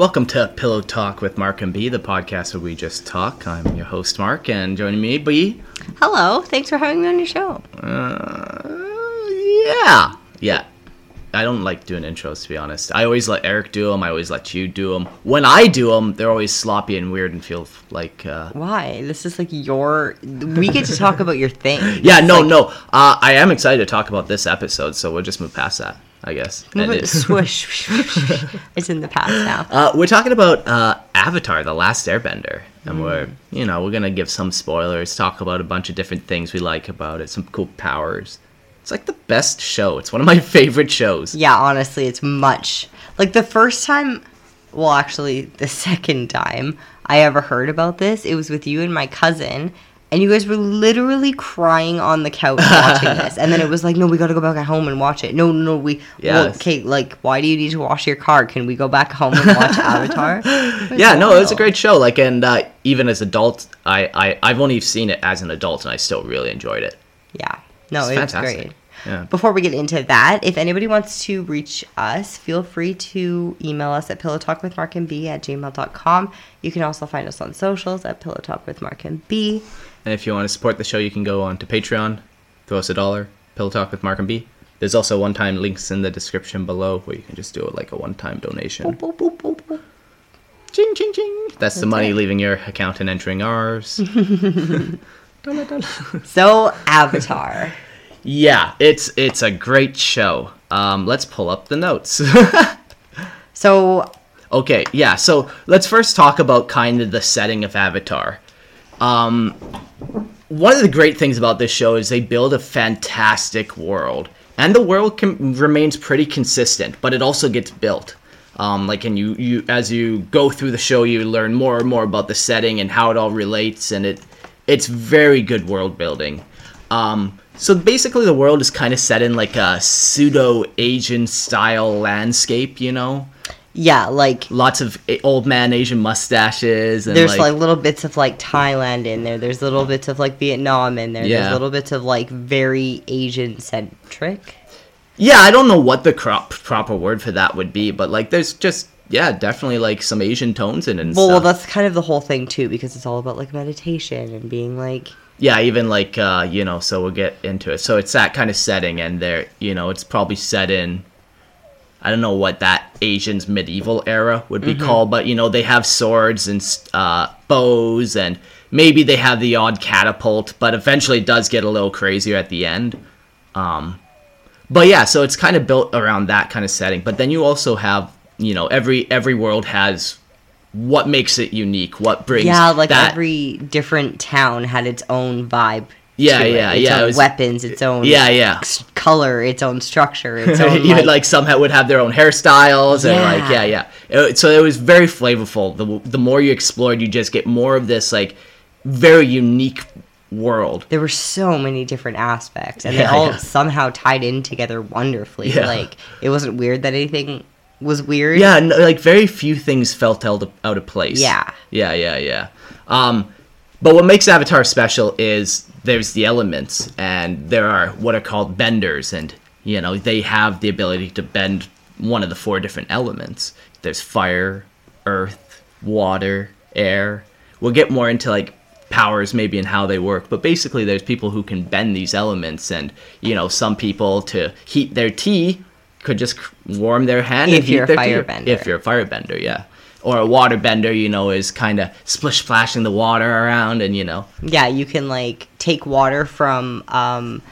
Welcome to Pillow Talk with Mark and B, the podcast where we just talk. I'm your host, Mark, and joining me, B. Hello, thanks for having me on your show. Uh, yeah. Yeah. I don't like doing intros, to be honest. I always let Eric do them. I always let you do them. When I do them, they're always sloppy and weird and feel like. Uh... Why? This is like your. We get to talk about your thing. Yeah, no, like... no. Uh, I am excited to talk about this episode, so we'll just move past that. I guess. Swoosh. it's in the past now. Uh, we're talking about uh, Avatar: The Last Airbender, and mm. we're you know we're gonna give some spoilers, talk about a bunch of different things we like about it, some cool powers. It's like the best show. It's one of my favorite shows. Yeah, honestly, it's much like the first time. Well, actually, the second time I ever heard about this, it was with you and my cousin and you guys were literally crying on the couch watching this. And then it was like no we gotta go back at home and watch it. No no no we yes. well, okay like why do you need to wash your car? Can we go back home and watch avatar? Yeah no it was a great show like and uh, even as adults, I, I i've only seen it as an adult and i still really enjoyed it. Yeah. No it's, it's great yeah. Before we get into that, if anybody wants to reach us, feel free to email us at pillowtalkwithmarkandb at gmail.com. You can also find us on socials at pillowtalkwithmarkandb. And if you want to support the show, you can go on to Patreon, throw us a dollar, Pillow Talk with Mark and B. There's also one-time links in the description below where you can just do it like a one-time donation. Boop, boop, boop, ching, ching, ching. That's, That's the money it. leaving your account and entering ours. so Avatar. yeah, it's it's a great show. Um, let's pull up the notes. so okay, yeah. So let's first talk about kind of the setting of Avatar. Um, one of the great things about this show is they build a fantastic world, and the world can, remains pretty consistent, but it also gets built. Um, like, and you, you as you go through the show, you learn more and more about the setting and how it all relates, and it it's very good world building. Um, so basically, the world is kind of set in like a pseudo Asian style landscape, you know. Yeah, like lots of old man Asian mustaches. And there's like, like, little bits of like Thailand in there. There's little bits of like Vietnam in there. Yeah. There's little bits of like very Asian centric. Yeah, I don't know what the crop, proper word for that would be, but like there's just yeah, definitely like some Asian tones in it. well, well, that's kind of the whole thing too, because it's all about like meditation and being like. Yeah, even like uh, you know, so we'll get into it. So it's that kind of setting, and there, you know, it's probably set in I don't know what that Asian's medieval era would be mm-hmm. called, but you know they have swords and uh, bows, and maybe they have the odd catapult, but eventually it does get a little crazier at the end. Um, but yeah, so it's kind of built around that kind of setting. But then you also have, you know, every every world has what makes it unique, what brings yeah, like that... every different town had its own vibe yeah, yeah, its yeah. Own was, weapons, its own yeah, yeah, color, its own structure, its own like, like some would have their own hairstyles and like yeah, yeah. It, so it was very flavorful. The the more you explored, you just get more of this like very unique world. there were so many different aspects and they all yeah. somehow tied in together wonderfully Yeah. like it wasn't weird that anything was weird Yeah, no, like very few things felt out of, out of place. Yeah. Yeah, yeah, yeah. Um, but what makes Avatar special is there's the elements, and there are what are called benders, and you know they have the ability to bend one of the four different elements. There's fire, earth, water, air. We'll get more into like powers maybe and how they work, but basically there's people who can bend these elements, and you know some people to heat their tea could just warm their hand If you're a firebender. If you're a firebender, yeah. Or a waterbender, you know, is kind of splish splashing the water around, and you know, yeah you can like take water from um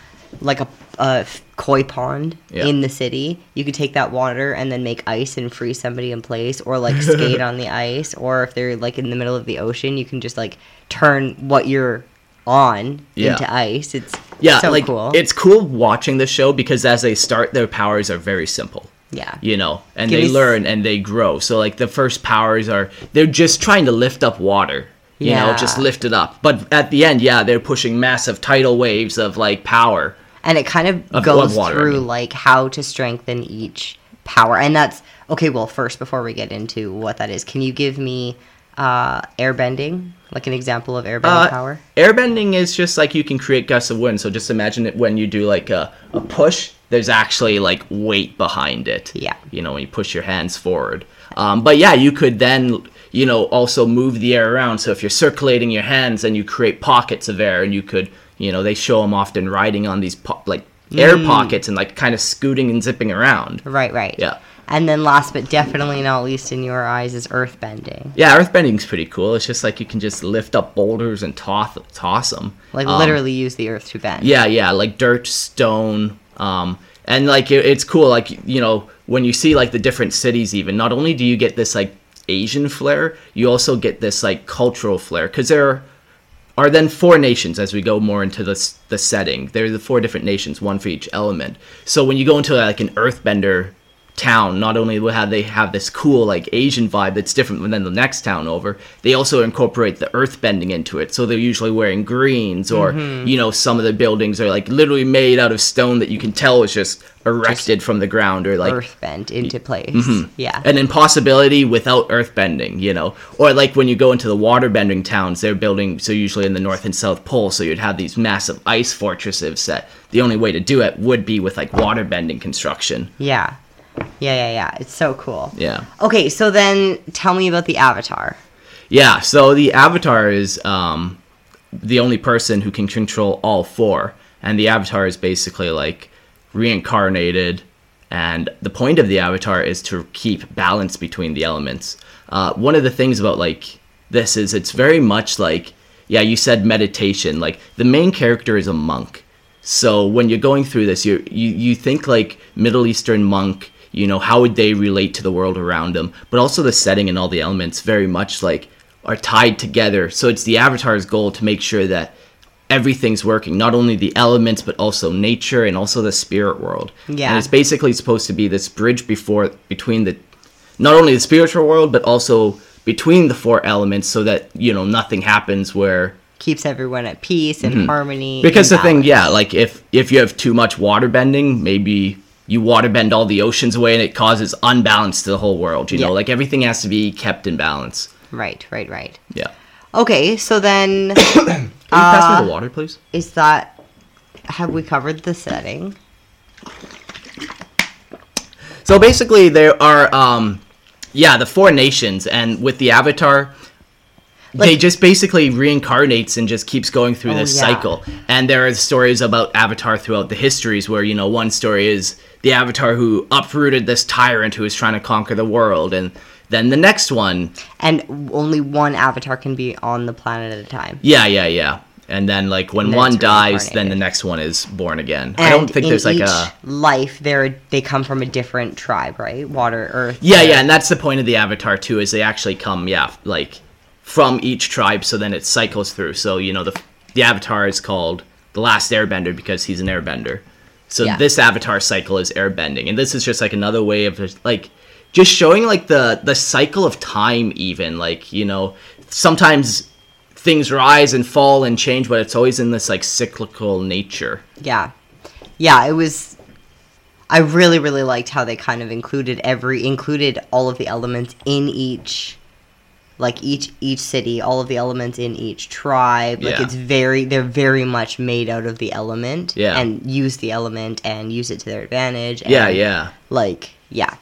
like a, a koi pond Yeah. in the city you could take that water and then make ice and freeze somebody in place or like skate on the ice or if they're like in the middle of the ocean you can just like turn what you're on Yeah. into ice it's yeah, so like cool it's cool watching the show because as they start, their powers are very simple. yeah you know, and Give they learn and they grow. So like the first powers are they're just trying to lift up water. You know, just lift it up. But at the end, yeah, they're pushing massive tidal waves of like power. and it kind of Of- goes water, I through mean. like how to strengthen each power and that's okay well first before we get into what that is can you give me uh airbending like an example of airbending Uh, power Airbending is just like you can create gusts of wind. So just imagine it when you do like a, a push, there's actually like weight behind it. Yeah. You know, when you push your hands forward. Um, but yeah, you could then, you know, also move the air around. So if you're circulating your hands and you create pockets of air and you could, you know, they show them often riding on these po- like air Mm. pockets and like kind of scooting and zipping around. right right Yeah. And then last but definitely not least in your eyes is earthbending Yeah, earthbending's pretty cool. It's just like you can just lift up boulders and toss toss them. like literally use the earth to bend Um, Yeah, yeah, like dirt, stone, um, and like it, it's cool. Like you know, when you see like the different cities, even not only do you get this like Asian flair, you also get this like cultural flair because there are then four nations as we go more into the the setting. There are the four different nations, one for each element. So when you go into like an Earthbender town, not only will have they have this cool like Asian vibe that's different than the next town over, they also incorporate the earth bending into it. So they're usually wearing greens, or you know, some of the buildings are like literally made out of stone that you can tell is just erected from the ground, or like earth bent into place Mm-hmm. yeah an impossibility without earth bending you know. Or like when you go into the water bending towns, they're building so usually in the North and South Pole, so you'd have these massive ice fortresses set the only way to do it would be with like water bending construction. yeah yeah yeah yeah it's so cool Yeah. okay so then tell me about the avatar Yeah, so the Avatar is um, the only person who can control all four, and the Avatar is basically like reincarnated. And the point of the Avatar is to keep balance between the elements. Uh, one of the things about like this is it's very much like yeah, you said meditation. Like the main character is a monk, so when you're going through this, you you you think like Middle Eastern monk. You know, how would they relate to the world around them? But also the setting and all the elements very much like are tied together. So it's the avatar's goal to make sure that everything's working, not only the elements but also nature and also the spirit world. Yeah. And it's basically supposed to be this bridge before between the not only the spiritual world but also between the four elements so that, you know, nothing happens where keeps everyone at peace and harmony Mm-hmm. because the and thing yeah like if if you have too much water bending maybe you water bend all the oceans away and it causes unbalance to the whole world you know? Yeah. like everything has to be kept in balance. Right right right. Yeah. Okay so then can you pass me the water please? is that have we covered the setting? So basically there are um yeah the four nations and with the avatar they just basically reincarnates and just keeps going through Oh, this yeah. cycle and there are stories about avatar throughout the histories where you know one story is the avatar who uprooted this tyrant who was trying to conquer the world and then the next one and only one avatar can be on the planet at a time Yeah, yeah, yeah. And then like when then one dies, then the next one is born again. and I don't think in there's like a life they're they come from a different tribe right water earth Yeah, air. yeah, and that's the point of the avatar too is they actually come yeah, like from each tribe so then it cycles through. So, you know, the the avatar is called the last airbender because he's an airbender. So Yeah. this avatar cycle is airbending. And this is just like another way of like just showing like the the cycle of time even like, you know, sometimes things rise and fall and change, but it's always in this like cyclical nature. Yeah. Yeah, it was I really really liked how they kind of included every included all of the elements in each like each each city, all of the elements in each tribe. Like Yeah. it's very they're very much made out of the element Yeah. and use the element and use it to their advantage. Yeah, and, yeah. Like, yeah.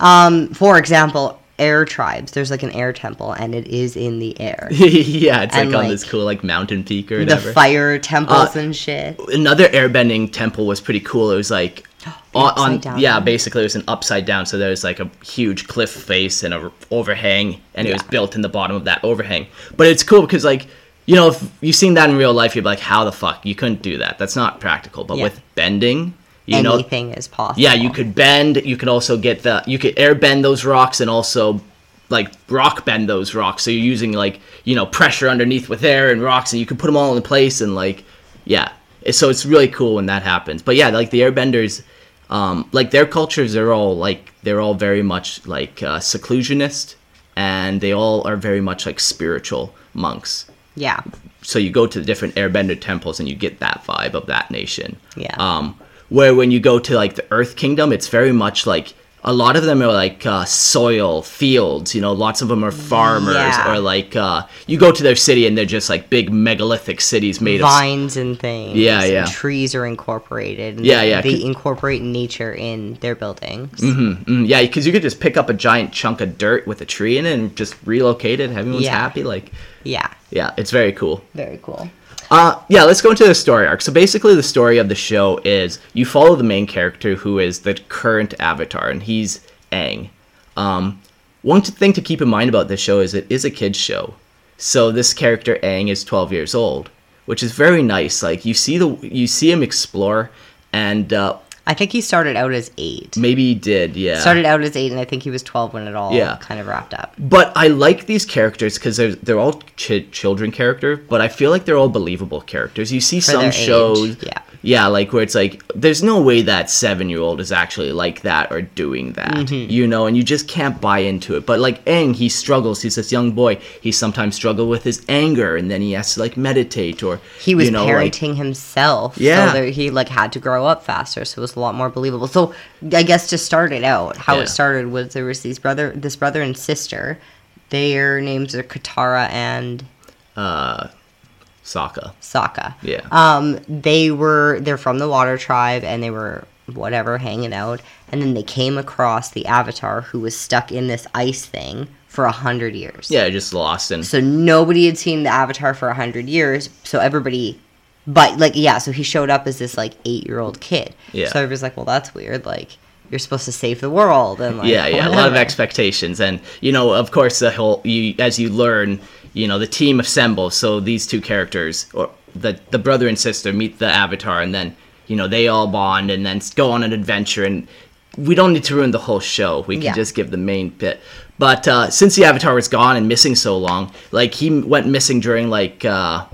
Um for example, air tribes. There's like an air temple and it is in the air. yeah, it's like on like, this cool like mountain peak or whatever. the fire temples Uh, and shit. Another airbending temple was pretty cool. It was like on, on down yeah, basically it was an upside down. So there was like a huge cliff face and a overhang, and it was built in the bottom of that overhang. But it's cool because like you know if you've seen that in real life, you'd be like, how the fuck you couldn't do that? That's not practical. But Yeah. with bending, you know, Anything is possible. yeah, you could bend. You could also get the you could air bend those rocks and also like rock bend those rocks. So you're using like you know pressure underneath with air and rocks, and you can put them all in place and like yeah. So it's really cool when that happens. But yeah, like the airbenders, um, like their cultures are all like they're all very much like uh, seclusionist, and they all are very much like spiritual monks Yeah. so you go to the different airbender temples and you get that vibe of that nation Yeah. um where when you go to like the earth kingdom it's very much like a lot of them are like uh, soil fields you know lots of them are farmers Yeah. or like uh, you go to their city and they're just like big megalithic cities made of vines and things. Yeah, yeah. trees are incorporated. And Yeah, they, yeah, They incorporate nature in their buildings. Mm, yeah because you could just pick up a giant chunk of dirt with a tree in it and just relocate it everyone's Yeah. happy like Yeah, yeah it's very cool very cool. Uh, yeah, let's go into the story arc. So basically, the story of the show is you follow the main character who is the current avatar, and he's Aang. Um, one thing to keep in mind about this show is it is a kids show, so this character Aang is 12 years old, which is very nice. Like you see the you see him explore, and uh, I think he started out as eight. maybe he did, yeah. Started out as eight, and I think he was twelve when it all Yeah. kind of wrapped up. But I like these characters because they're they're all ch- children character, but I feel like they're all believable characters. You see some shows, age, yeah. Yeah, like where it's like there's no way that seven year old is actually like that or doing that, Mm-hmm. you know, and you just can't buy into it. But like Aang, he struggles. He's this young boy. He sometimes struggle with his anger, and then he has to like meditate or He was you know, like- parenting himself, Yeah. so he like had to grow up faster, so it was a lot more believable. So I guess to start it out, how Yeah. it started was there was these brother, this brother and sister. Their names are Katara and uh, Sokka. Sokka. Yeah. Um, they were they're from the Water Tribe and they were whatever hanging out, and then they came across the Avatar who was stuck in this ice thing for a hundred years. Yeah, just lost and So nobody had seen the Avatar for a hundred years. So everybody, but like yeah, so he showed up as this like eight year old kid. Yeah. So everybody's like, well, that's weird. Like you're supposed to save the world and like yeah yeah a lot of expectations and you know of course the whole you as you learn you know the team assembles so these two characters or the the brother and sister meet the avatar and then you know they all bond and then go on an adventure and we don't need to ruin the whole show. We can Yeah. just give the main bit. But uh, since the avatar was gone and missing so long like he went missing during like uh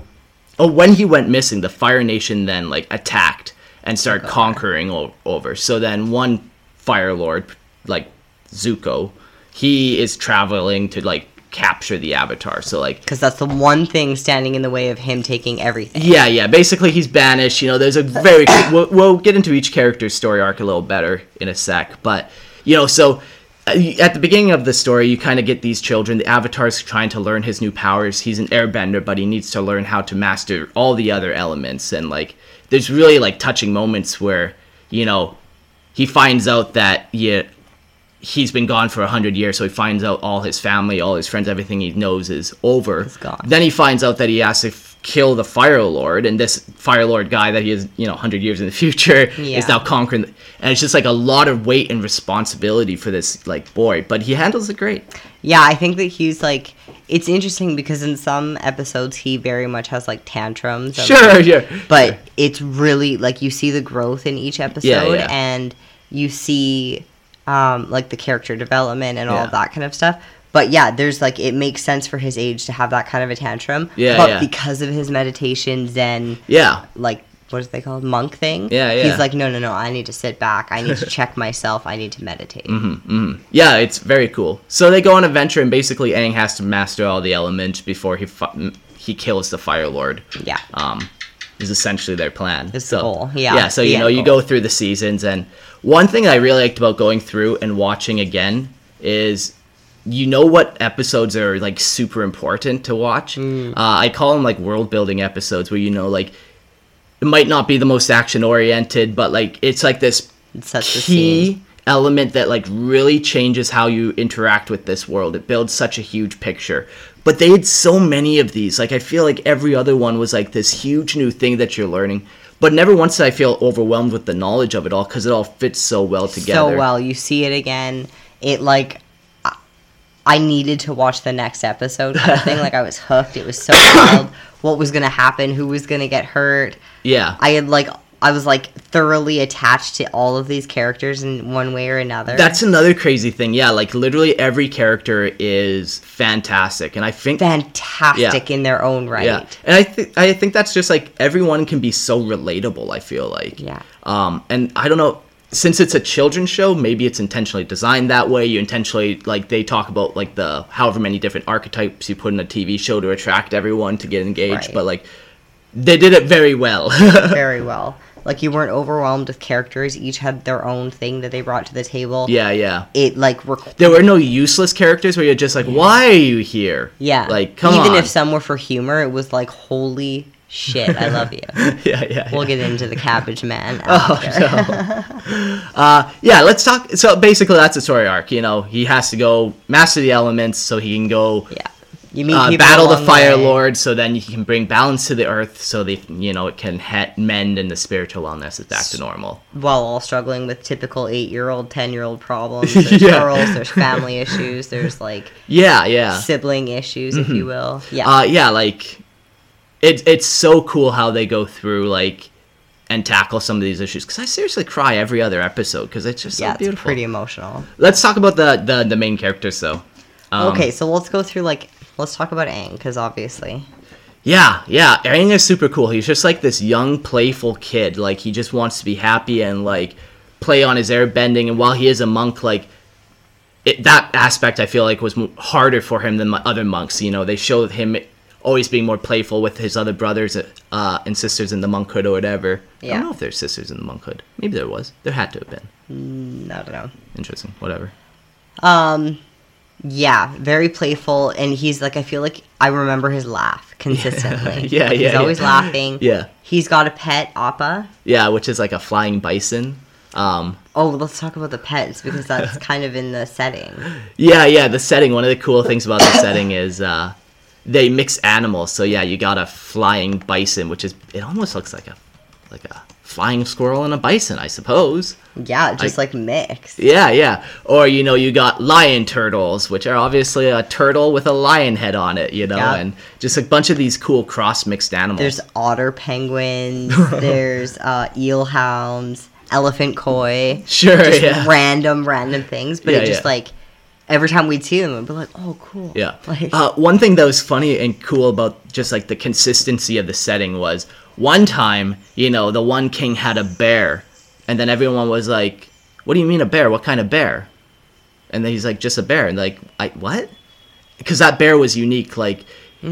oh when he went missing the fire nation then like attacked and started conquering o- over. So then one fire lord like zuko he is traveling to like capture the avatar. So like because that's the one thing standing in the way of him taking everything. yeah yeah. Basically he's banished. You know there's a very we'll, we'll get into each character's story arc a little better in a sec but you know so uh, at the beginning of the story you kind of get these children. The avatar's trying to learn his new powers. He's an airbender but he needs to learn how to master all the other elements. And like there's really like touching moments where you know he finds out that yeah he's been gone for a hundred years, so he finds out all his family, all his friends, everything he knows is over. gone. Then he finds out that he has to f- kill the Fire Lord, and this Fire Lord guy that he is, you know, hundred years in the future Yeah. is now conquering. The, and it's just like a lot of weight and responsibility for this like boy, but he handles it great. Yeah, I think that he's like it's interesting because in some episodes he very much has like tantrums. Sure, yeah. but it's really like you see the growth in each episode yeah. and you see um, like the character development and all Yeah. that kind of stuff but yeah there's like it makes sense for his age to have that kind of a tantrum Yeah, but yeah. because of his meditation zen Yeah. like what is they called monk thing. Yeah, yeah. He's like, no, no, no. I need to sit back. I need to check myself. I need to meditate. Mm-hmm. Yeah, it's very cool. So they go on an adventure, and basically Aang has to master all the elements before he fu- he kills the Fire Lord. Yeah. Um, is essentially their plan. It's so, the goal, yeah, Yeah. So you know, you goal. go through the seasons, and one thing I really liked about going through and watching again is. You know what episodes are like super important to watch? Mm. Uh, I call them like world building episodes where you know like it might not be the most action oriented, but like it's like this It sets the key scene. element that like really changes how you interact with this world. It builds such a huge picture. But they had so many of these. Like I feel like every other one was like this huge new thing that you're learning. But never once did I feel overwhelmed with the knowledge of it all because it all fits so well together. so well. You see it again. It like I- needed to watch the next episode kind of thing. Like I was hooked. It was so wild. What was gonna happen? Who was gonna get hurt? Yeah. I had like I was like thoroughly attached to all of these characters in one way or another. That's another crazy thing. Yeah, like literally every character is fantastic, and I think fantastic in their own right. Yeah, and I think I think that's just like everyone can be so relatable. I feel like. Yeah. Um, and I don't know, since it's a children's show, maybe it's intentionally designed that way. You intentionally like they talk about like the however many different archetypes you put in a TV show to attract everyone to get engaged, Right. but like they did it very well. Very well. Like you weren't overwhelmed with characters. Each had their own thing that they brought to the table. yeah, yeah. It like requ- There were no useless characters where you're just like, why are you here? yeah. Like, come Even on. if some were for humor, it was like holy shit, I love you. yeah, yeah. We'll yeah. get into the cabbage man Oh, after. Uh, yeah, let's talk. So basically, that's the story arc. You know, he has to go master the elements so he can go yeah. You meet uh, battle the Fire way. Lord, so then you can bring balance to the earth, so they, you know, it can he- mend and the spiritual wellness is back to normal. while all struggling with typical eight-year-old, ten-year-old problems. There's Yeah. girls, there's family issues, there's like Yeah, yeah, sibling issues, if you will. Yeah, uh, yeah. Like, it, it's so cool how they go through like and tackle some of these issues. Because I seriously cry every other episode because it's just so yeah, it's beautiful. pretty emotional. Let's talk about the the, the main characters though. Um, okay, so let's go through like let's talk about Aang because obviously Yeah, yeah. Aang is super cool. He's just like this young, playful kid. Like he just wants to be happy and like play on his airbending. And while he is a monk, like it, that aspect, I feel like was harder for him than my other monks. You know, they showed him always being more playful with his other brothers uh, and sisters in the monkhood or whatever. Yeah. I don't know if there's sisters in the monkhood. Maybe there was. There had to have been. I don't know. Interesting. Whatever. Um, yeah, very playful, and he's like I feel like I remember his laugh consistently. Yeah, yeah, He's always yeah. laughing. Yeah. He's got a pet, Appa. Yeah, which is like a flying bison. Um, Oh, let's talk about the pets because that's kind of in the setting. Yeah, yeah, the setting. One of the cool things about the setting is uh, they mix animals. So yeah, you got a flying bison, which is it almost looks like a like a flying squirrel and a bison, I suppose. Yeah, just I- like mixed. Yeah, yeah. Or you know, you got lion turtles, which are obviously a turtle with a lion head on it. You know, and just a bunch of these cool cross mixed animals. There's otter penguins. there's uh, eel hounds, elephant koi. sure, Just yeah, random, random things. But Yeah, it just yeah. like every time we'd see them, I'd be like, "Oh, cool." Yeah. Like, Uh, one thing that was funny and cool about just like the consistency of the setting was one time, you know, the one king had a bear, and then everyone was like, "What do you mean a bear? What kind of bear?" And then he's like, "Just a bear." And like, I what? Because that bear was unique. Like,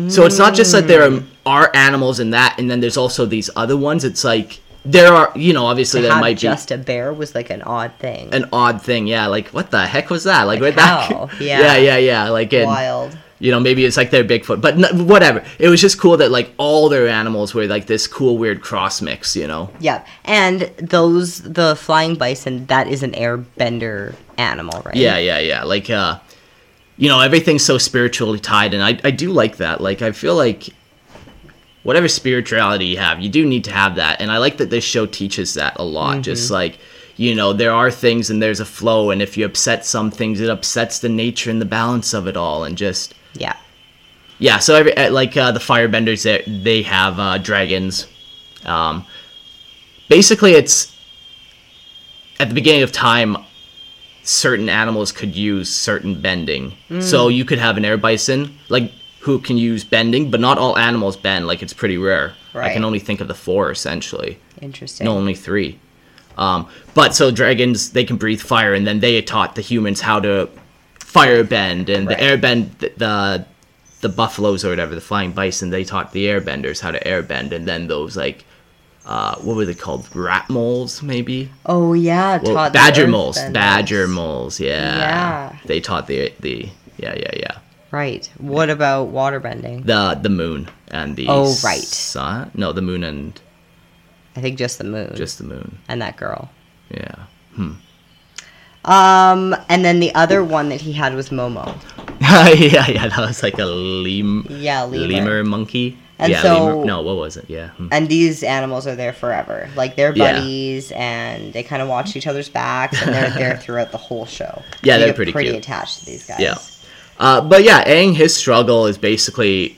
so it's not just that there are, are animals in that, and then there's also these other ones. It's like there are, you know, obviously to there might be just a bear was like an odd thing. an odd thing. Yeah, like what the heck was that? Like, Like that? yeah, Yeah. yeah, yeah. Like in, Wild. you know maybe it's like their bigfoot but n- whatever it was just cool that like all their animals were like this cool weird cross mix you know Yeah, and those the flying bison that is an airbender animal, right? yeah yeah yeah like uh you know everything's so spiritually tied and i, I do like that like i feel like whatever spirituality you have you do need to have that. And i like that this show teaches that a lot. Just like you know there are things and there's a flow. And if you upset some things it upsets the nature and the balance of it all. And just Yeah. yeah so every like uh, the firebenders they, they have uh, dragons. Um, basically it's at the beginning of time certain animals could use certain bending. So you could have an air bison. Like who can use bending, but not all animals bend. Like it's pretty rare. I can only think of the four essentially. Interesting. No, only three. Um, but so dragons, they can breathe fire, and then they taught the humans how to fire bend, and Right. the air bend the, the the buffaloes or whatever, the flying bison, they taught the airbenders how to air bend, and then those like. Uh, what were they called? Rat moles, maybe. Oh yeah, Well, taught the badger moles. Badger moles. Yeah. Yeah. They taught the the yeah yeah yeah Right. What about waterbending? the the moon and the Oh, right. sun. No, the moon and I think just the moon. just the moon. and that girl. Yeah. Hmm. Um, and then the other one that he had was Momo. yeah, yeah, that was like a lemur. Yeah, lemur. lemur monkey. And yeah, so- lemur. No, what was it? Yeah. hmm. And these animals are there forever. Like they're Yeah. buddies, and they kind of watch each other's backs, and they're there throughout the whole show. Yeah, they're pretty pretty cute. attached to these guys. Yeah. Uh, but yeah, Aang, his struggle is basically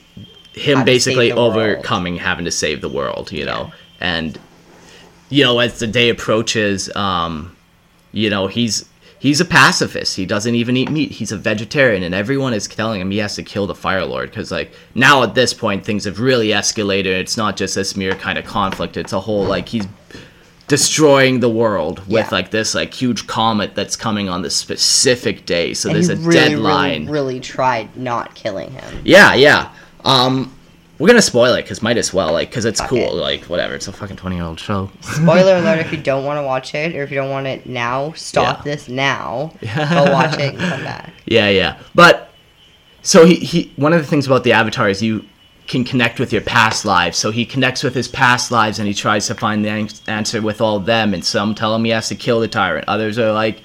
him How basically the world. overcoming having to save the world, you know. And you know, as the day approaches, um, you know, he's he's a pacifist. He doesn't even eat meat. He's a vegetarian, and everyone is telling him he has to kill the Fire Lord because, like, now at this point things have really escalated. It's not just this mere kind of conflict. It's a whole like he's destroying the world with Yeah. like this like huge comet that's coming on this specific day. So And there's he a really, deadline. really, really tried not killing him. Yeah, yeah. Um, we're gonna spoil it because might as well, like, because it's Fuck cool. it. Like, whatever. It's a fucking twenty-year-old show. Spoiler alert: if you don't want to watch it, or if you don't want it now, stop Yeah. this now. Go watch it and come back. yeah, yeah. But so he he one of the things about the Avatar is you can connect with your past lives. So he connects with his past lives and he tries to find the an- answer with all of them. And some tell him he has to kill the tyrant. Others are like,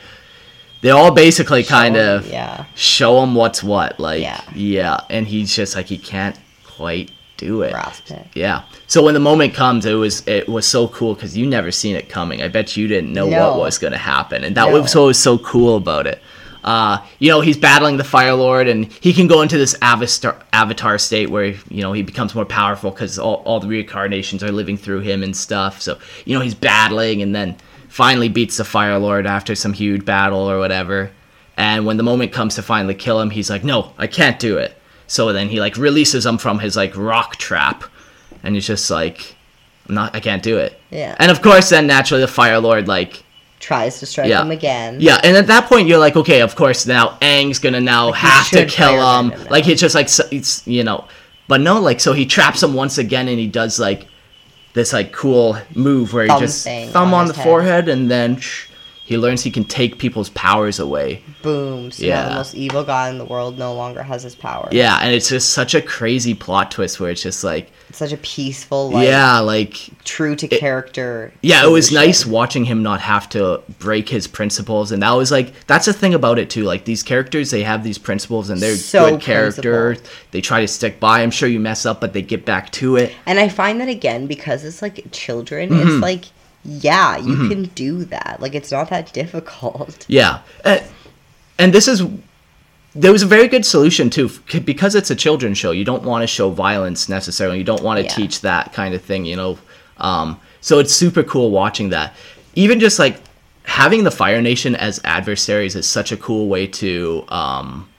they all basically kind Show him, of yeah. show him what's what. Like, Yeah. yeah. And he's just like he can't quite do it. It. Yeah. So when the moment comes, it was it was so cool because you never seen it coming. I bet you didn't know No. what was going to happen, and that No. was what was so cool about it. Uh, you know, he's battling the Fire Lord, and he can go into this avatar avatar state where you know he becomes more powerful because all, all the reincarnations are living through him and stuff. So you know he's battling, and then finally beats the Fire Lord after some huge battle or whatever. And when the moment comes to finally kill him, he's like, "No, I can't do it." So then he like releases him from his like rock trap, and he's just like, "I'm not, I can't do it." Yeah. And of course, then naturally the Fire Lord like, Tries to strike yeah, him again. Yeah, and at that point you're like, okay, of course now Aang's gonna now Like, have to kill him. him. Like it's just like so- it's you know, but no, like so he traps him once again, and he does like this like cool move where Thumb he just thumb on on, the head. forehead, and then sh- he learns he can take people's powers away. Boom. So Yeah. the most evil guy in the world no longer has his power. Yeah, and it's just such a crazy plot twist where it's just like, It's such a peaceful, like, yeah, like true to character. yeah, it was nice watching him not have to break his principles, and that was like that's the thing about it too. Like these characters, they have these principles, and they're So good characters. principled. They try to stick by. I'm sure you mess up, but they get back to it. And I find that again because it's like children. Mm-hmm. It's like, yeah, you can do that. Like it's not that difficult. Yeah, uh, and this is there was a very good solution too because it's a children's show. You don't want to show violence necessarily. You don't want to Yeah. teach that kind of thing. You know, um, so it's super cool watching that. Even just like having the Fire Nation as adversaries is such a cool way to um,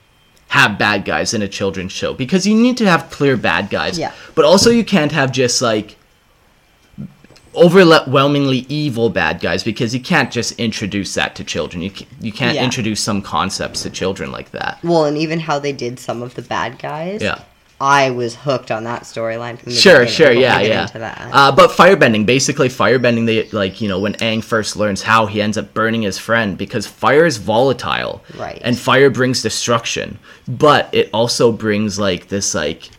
have bad guys in a children's show because you need to have clear bad guys. Yeah. But also you can't have just like overwhelmingly evil bad guys because you can't just introduce that to children. You ca- you can't Yeah. introduce some concepts to children like that. Well, and even how they did some of the bad guys. Yeah. I was hooked on that storyline from the Sure, beginning. sure, We'll yeah, yeah. Uh, but firebending, basically firebending, they like you know when Aang first learns how he ends up burning his friend because fire is volatile, Right. And fire brings destruction, but it also brings like this like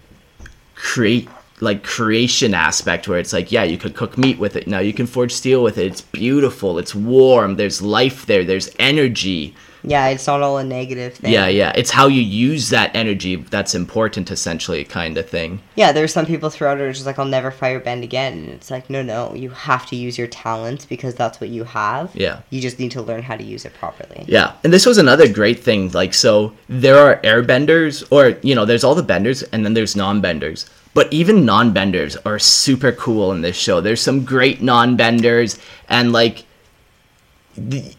create like creation aspect where it's like yeah you could cook meat with it now you can forge steel with it it's beautiful it's warm there's life there there's energy yeah, it's not all a negative thing. yeah yeah it's how you use that energy that's important essentially kind of thing Yeah, there's some people throughout it just like, I'll never firebend again. And it's like, no, no, you have to use your talents because that's what you have. Yeah. You just need to learn how to use it properly. Yeah, and this was another great thing. Like, so there are airbenders, or you know, there's all the benders, and then there's non-benders. But even non-benders are super cool in this show. There's some great non-benders, and like, the,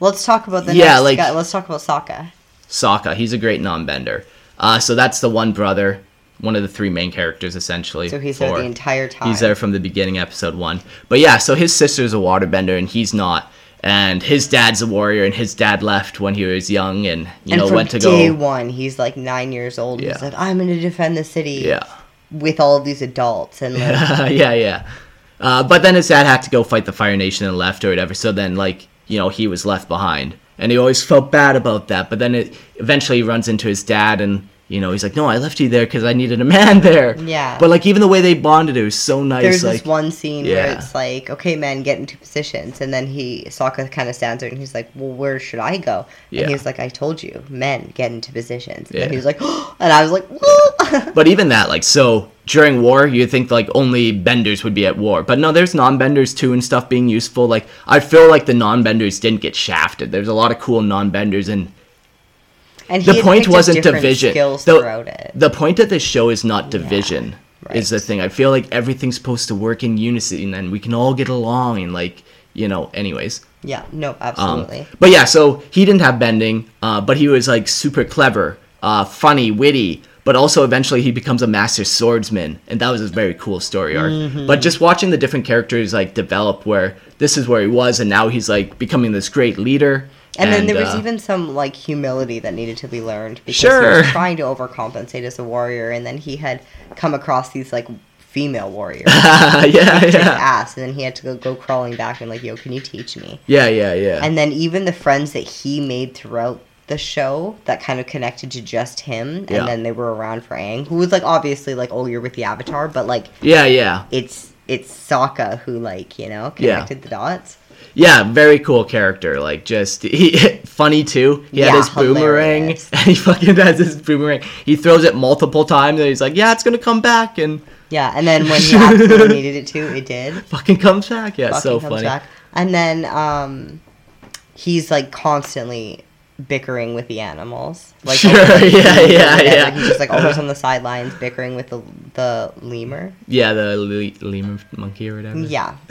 Let's talk about the Yeah, next like- guy. Let's talk about Sokka. Sokka, he's a great non-bender. Uh, so that's the one brother, one of the three main characters essentially. So he's there the entire time. He's there from the beginning, episode one. But yeah, so his sister's a waterbender and he's not. And his dad's a warrior, and his dad left when he was young, and you and know went to go. day go. one, he's like nine years old. Yeah. He's like, I'm going to defend the city. Yeah, With all of these adults and like, yeah, yeah. Uh, but then his dad had to go fight the Fire Nation and left or whatever. So then, like, you know, he was left behind, and he always felt bad about that. But then it eventually he runs into his dad, and you know, he's like, "No, I left you there because I needed a man there." Yeah. But like, even the way they bonded, it was so nice. there's like, this one scene where it's like, okay, men, get into positions, and then he Sokka kind of stands there and he's like, well, where should I go? Yeah. And he's like, I told you, men, get into positions. And Yeah. he was like, and I was like. But even that, like, so during war, you'd think like only benders would be at war, but no, there's non-benders too and stuff being useful. Like, I feel like the non-benders didn't get shafted. There's a lot of cool non-benders, and and he the point wasn't division. Skills The, throughout it. the point of this show is not division. Is the thing. I feel like everything's supposed to work in unison, and we can all get along, and like, you know. Anyways, yeah, no, um, absolutely. but yeah, so he didn't have bending, uh, but he was like super clever, uh, funny, witty, but also eventually he becomes a master swordsman, and that was a very cool story arc. Mm-hmm. But just watching the different characters like develop, where this is where he was, and now he's like becoming this great leader. And, then there was uh, even some like humility that needed to be learned because he was trying to overcompensate as a warrior, and then he had come across these like female warriors. yeah, his yeah, ass, and then he had to go, go crawling back and like, yo, can you teach me? yeah, yeah, yeah. And then even the friends that he made throughout the show that kind of connected to just him, and Yeah. then they were around for Aang, who was like obviously like, oh, you're with the Avatar, but like yeah, yeah. it's it's Sokka who like you know Yeah. connected the dots. Yeah, very cool character. Like just he funny too. He had his boomerang hilarious. and he fucking has his boomerang. He throws it multiple times and he's like, Yeah, it's gonna come back and Yeah, and then when he absolutely needed it to, it did. fucking comes back. Yeah, Fucking so comes funny. back. And then um, he's like constantly bickering with the animals. Like Sure, like, yeah, yeah, yeah. He's just like always on the sidelines bickering with the the lemur. Yeah, the le- lemur monkey or whatever. Yeah.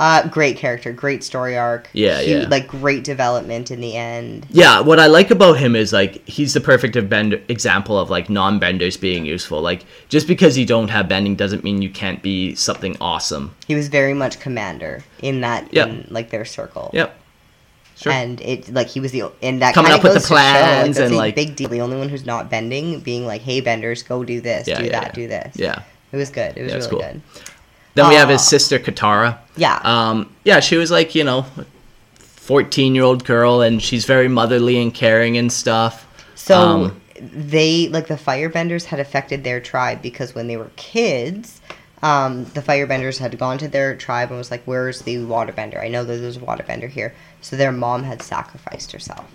uh, great character, great story arc. Yeah, yeah. Like great development in the end. Yeah, what I like about him is like he's the perfect bend- example of like non-benders being useful. Like just because you don't have bending doesn't mean you can't be something awesome. He was very much commander in that Yep. in like their circle. Yep. Sure. And it like he was the and that Coming up with the goes to show, plans and, like- big deal. The only one who's not bending, being like, "Hey, benders, go do this, Yeah, do yeah, that, yeah. do this." yeah. it was good. It was really cool. good. Then we have his sister Katara. Yeah, Um, yeah, she was like, you know, 14 year old girl, and she's very motherly and caring and stuff. so um, they like the firebenders had affected their tribe because when they were kids. Um, the firebenders had gone to their tribe and was like, "Where's the waterbender? I know that there's a waterbender here." So their mom had sacrificed herself,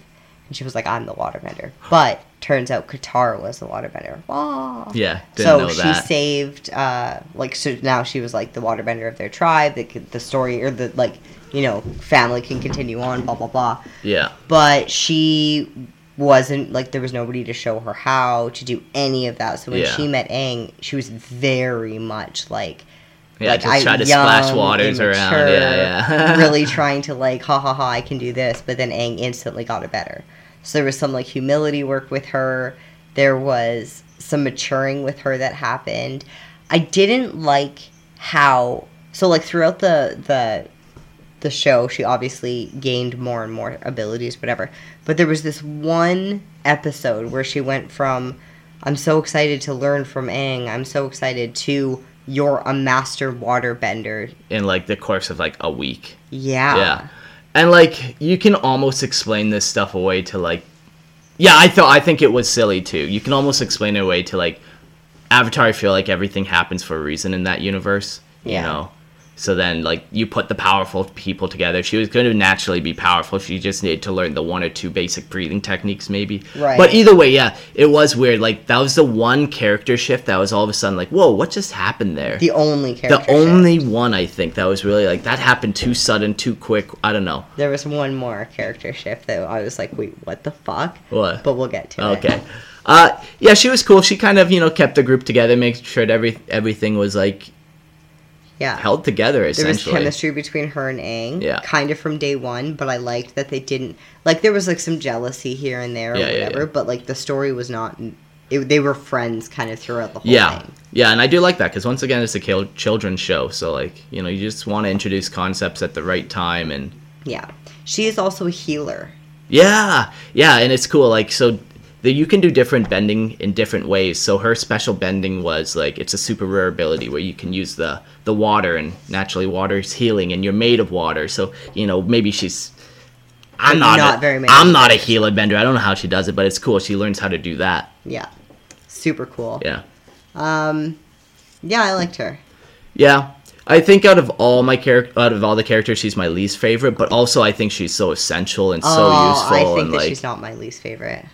and she was like, "I'm the waterbender." But turns out Katara was the waterbender. Wah. Yeah, didn't so she saved uh like so now she was like the waterbender of their tribe could, the story or the like you know family can continue on blah blah blah yeah, but she wasn't like there was nobody to show her how to do any of that so when Yeah. she met Aang she was very much like yeah. like, just I- try to young, splash waters around. Yeah, yeah. really trying to like ha ha ha I can do this but then Aang instantly got it better so there was some like humility work with her there was some maturing with her that happened I didn't like how so like throughout the the the show she obviously gained more and more abilities whatever but there was this one episode where she went from I'm so excited to learn from Aang I'm so excited to you're a master waterbender In like the course of like a week. yeah Yeah. And like you can almost explain this stuff away to like Yeah, I thought I think it was silly too. You can almost explain it away to like Avatar I feel like everything happens for a reason in that universe. You Yeah. know? So then like you put the powerful people together. She was gonna naturally be powerful. She just needed to learn the one or two basic breathing techniques maybe. Right. But either way, yeah, it was weird. Like that was the one character shift that was all of a sudden like, whoa, what just happened there? the only character the only shift. one I think that was really like that happened too sudden, too quick. I don't know. there was one more character shift that I was like wait what the fuck What? but we'll get to it Okay. Uh, yeah, she was cool. She kind of, you know, kept the group together, make sure that every everything was like yeah held together there was chemistry between her and Aang, Yeah. kind of from day one. But I liked that they didn't like. There was like some jealousy here and there, or Yeah, yeah, whatever. yeah. But like the story was not it, they were friends kind of throughout the whole Yeah, thing. yeah, and I do like that because once again, it's a children's show, so like you know, you just want to introduce concepts at the right time, and Yeah. She is also a healer. yeah, yeah, and it's cool. Like so, the, you can do different bending in different ways. So her special bending was like it's a super rare ability where you can use the the water, and naturally, water is healing, and you're made of water. So you know, maybe she's. I'm not, not a, very many I'm not a healer bender. I don't know how she does it, but it's cool. She learns how to do that. Yeah. Super cool. Yeah. Um yeah, I liked her. Yeah, I think out of all my character, out of all the characters, she's my least favorite. But also, I think she's so essential and so oh, useful. I think that like, she's not my least favorite.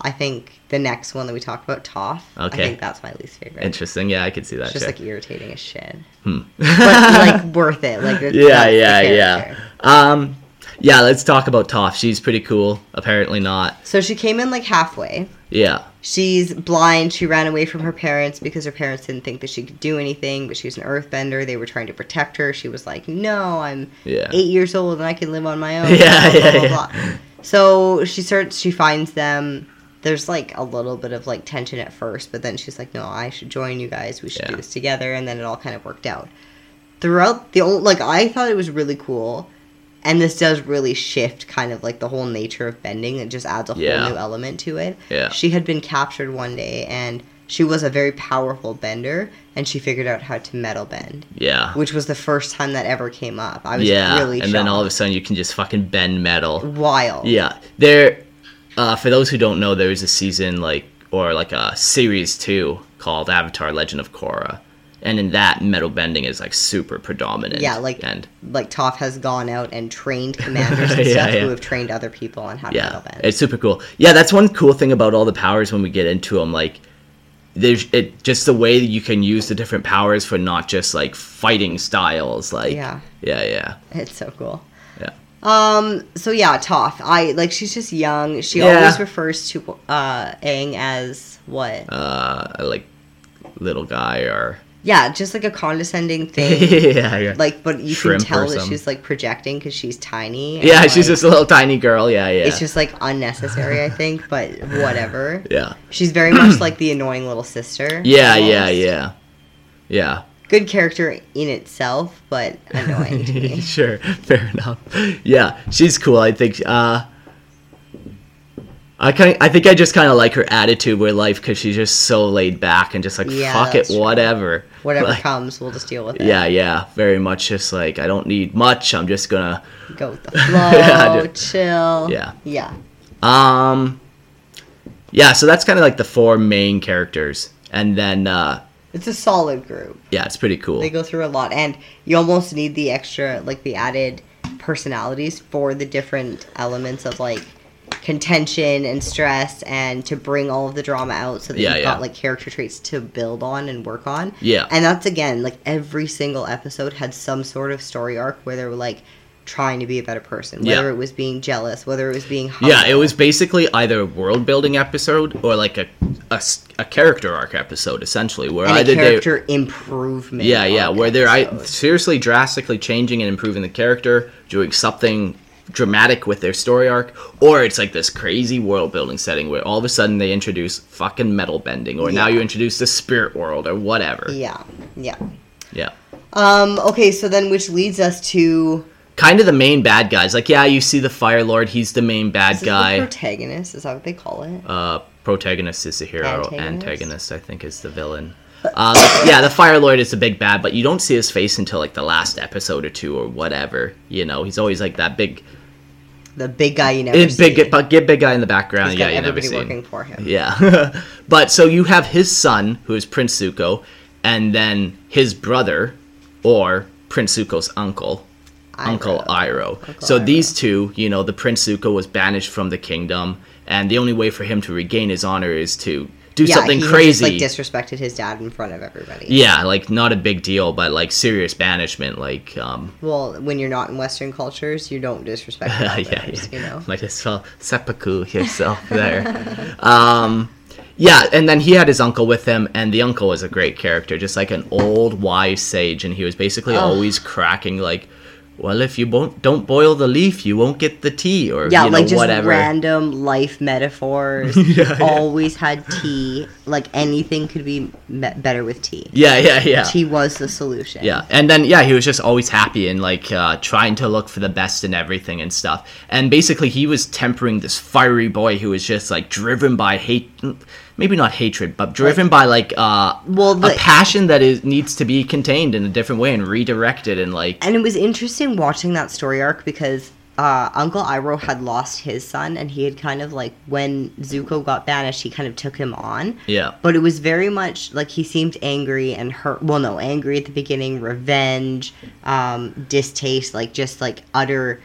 I think the next one that we talked about, Toph, I think that's my least favorite. interesting. Yeah, I could see that. It's just too. like irritating as shit. Hmm. but like worth it. Like it's- yeah, yeah, yeah. Um, yeah. Let's talk about Toph. She's pretty cool. Apparently not. So she came in like halfway. Yeah, She's blind. She ran away from her parents because her parents didn't think that she could do anything, but she was an earthbender. They were trying to protect her. She was like, "No, I'm Yeah. eight years old and I can live on my own." Yeah, blah, blah, yeah, blah, blah. So she starts. She finds them. There's like a little bit of like tension at first, but then she's like, "No, I should join you guys. We should Yeah. do this together." And then it all kind of worked out. Throughout the old, like I thought it was really cool, and this does really shift kind of like the whole nature of bending. It just adds a Yeah. whole new element to it. Yeah. She had been captured one day and she was a very powerful bender and she figured out how to metal bend, yeah, which was the first time that ever came up. I was yeah. really and then all of a sudden, you can just fucking bend metal. wild. Yeah, there. Uh, for those who don't know, there is a season like or like a series two called Avatar: Legend of Korra, and in that, metal bending is like super predominant. Yeah, like and like Toph has gone out and trained commanders and Yeah, stuff yeah. who have trained other people on how to metal yeah, bend. it's super cool. Yeah, that's one cool thing about all the powers when we get into them. Like, there's it just the way that you can use the different powers for not just like fighting styles. Like, Yeah. yeah, yeah, It's so cool. Um. So yeah, Toph. I like. She's just young. She Yeah. always refers to uh Aang as what? Uh, like little guy or yeah, just like a condescending thing. yeah, yeah. like, but you Shrimp can tell that some- she's like projecting because she's tiny. yeah, she's like, just a little tiny girl. Yeah, yeah. It's just like unnecessary, I think, but whatever. yeah. She's very much like the annoying little sister. Yeah, yeah, yeah. Yeah. Good character in itself, but annoying to me. sure, fair enough. Yeah, she's cool. I think. Uh, I kind. I think I just kind of like her attitude with life because she's just so laid back and just like Yeah, fuck it, true. whatever. Whatever Like, comes, we'll just deal with it. yeah, yeah. Very much just like I don't need much. I'm just gonna. Go with the flow, Yeah, just- chill. Yeah. Yeah. Um. Yeah, so that's kind of like the four main characters, and then uh, It's a solid group. yeah, it's pretty cool. They go through a lot, and you almost need the extra, like the added personalities for the different elements of like contention and stress, and to bring all of the drama out, so that Yeah, you've yeah. got like character traits to build on and work on. Yeah. and that's again like every single episode had some sort of story arc where they were like trying to be a better person, whether Yeah. it was being jealous, whether it was being Yeah, it was basically either a world building episode or like a a character arc episode, essentially, where and a either they character improvement. Yeah, yeah, where they're I, seriously drastically changing and improving the character, doing something dramatic with their story arc, or it's like this crazy world building setting where all of a sudden they introduce fucking metal bending, or now you introduce the spirit world, or whatever. yeah, yeah. Yeah. Um, okay, so then which leads us to Kind of the main bad guys. Like, yeah, you see the Fire Lord, he's the main bad is guy. protagonist, is that what they call it? uh, protagonist is the hero, Antagonist? antagonist, I think, is the villain. Uh, yeah, the Fire Lord is the big bad, but you don't see his face until like the last episode or two or whatever. You know, he's always like that big The big guy you never big, but get big guy in the background. He's yeah, you never see. working for him. Yeah, but so you have his son, who is Prince Zuko, and then his brother, or Prince Zuko's uncle, Uncle Iroh. so Iroh. these two, you know, the Prince Zuko was banished from the kingdom, and the only way for him to regain his honor is to do Yeah, something crazy. Just, like disrespected his dad in front of everybody. yeah, like not a big deal, but like serious banishment, like um, Well, when you're not in Western cultures, you don't disrespect your yeah, yeah. you know. Might as well seppuku yourself there. um, yeah, and then he had his uncle with him, and the uncle was a great character, just like an old wise sage, and he was basically Oh. always cracking like well, if you won't, don't boil the leaf, you won't get the tea, or Yeah, you know, like just whatever. random life metaphors. Yeah, yeah. Always had tea. Like anything could be me- better with tea. yeah, yeah, yeah. Tea was the solution. Yeah, and then yeah, he was just always happy and like uh, trying to look for the best in everything and stuff. And basically, he was tempering this fiery boy who was just like driven by hate, maybe not hatred, but driven by like uh, Well, a the- passion that is needs to be contained in a different way and redirected and like And it was interesting watching that story arc because uh, Uncle Iroh had lost his son, and he had kind of like when Zuko got banished, he kind of took him on. yeah, But it was very much like he seemed angry and hurt. Well, no, angry at the beginning, revenge, um, distaste, like just like utter,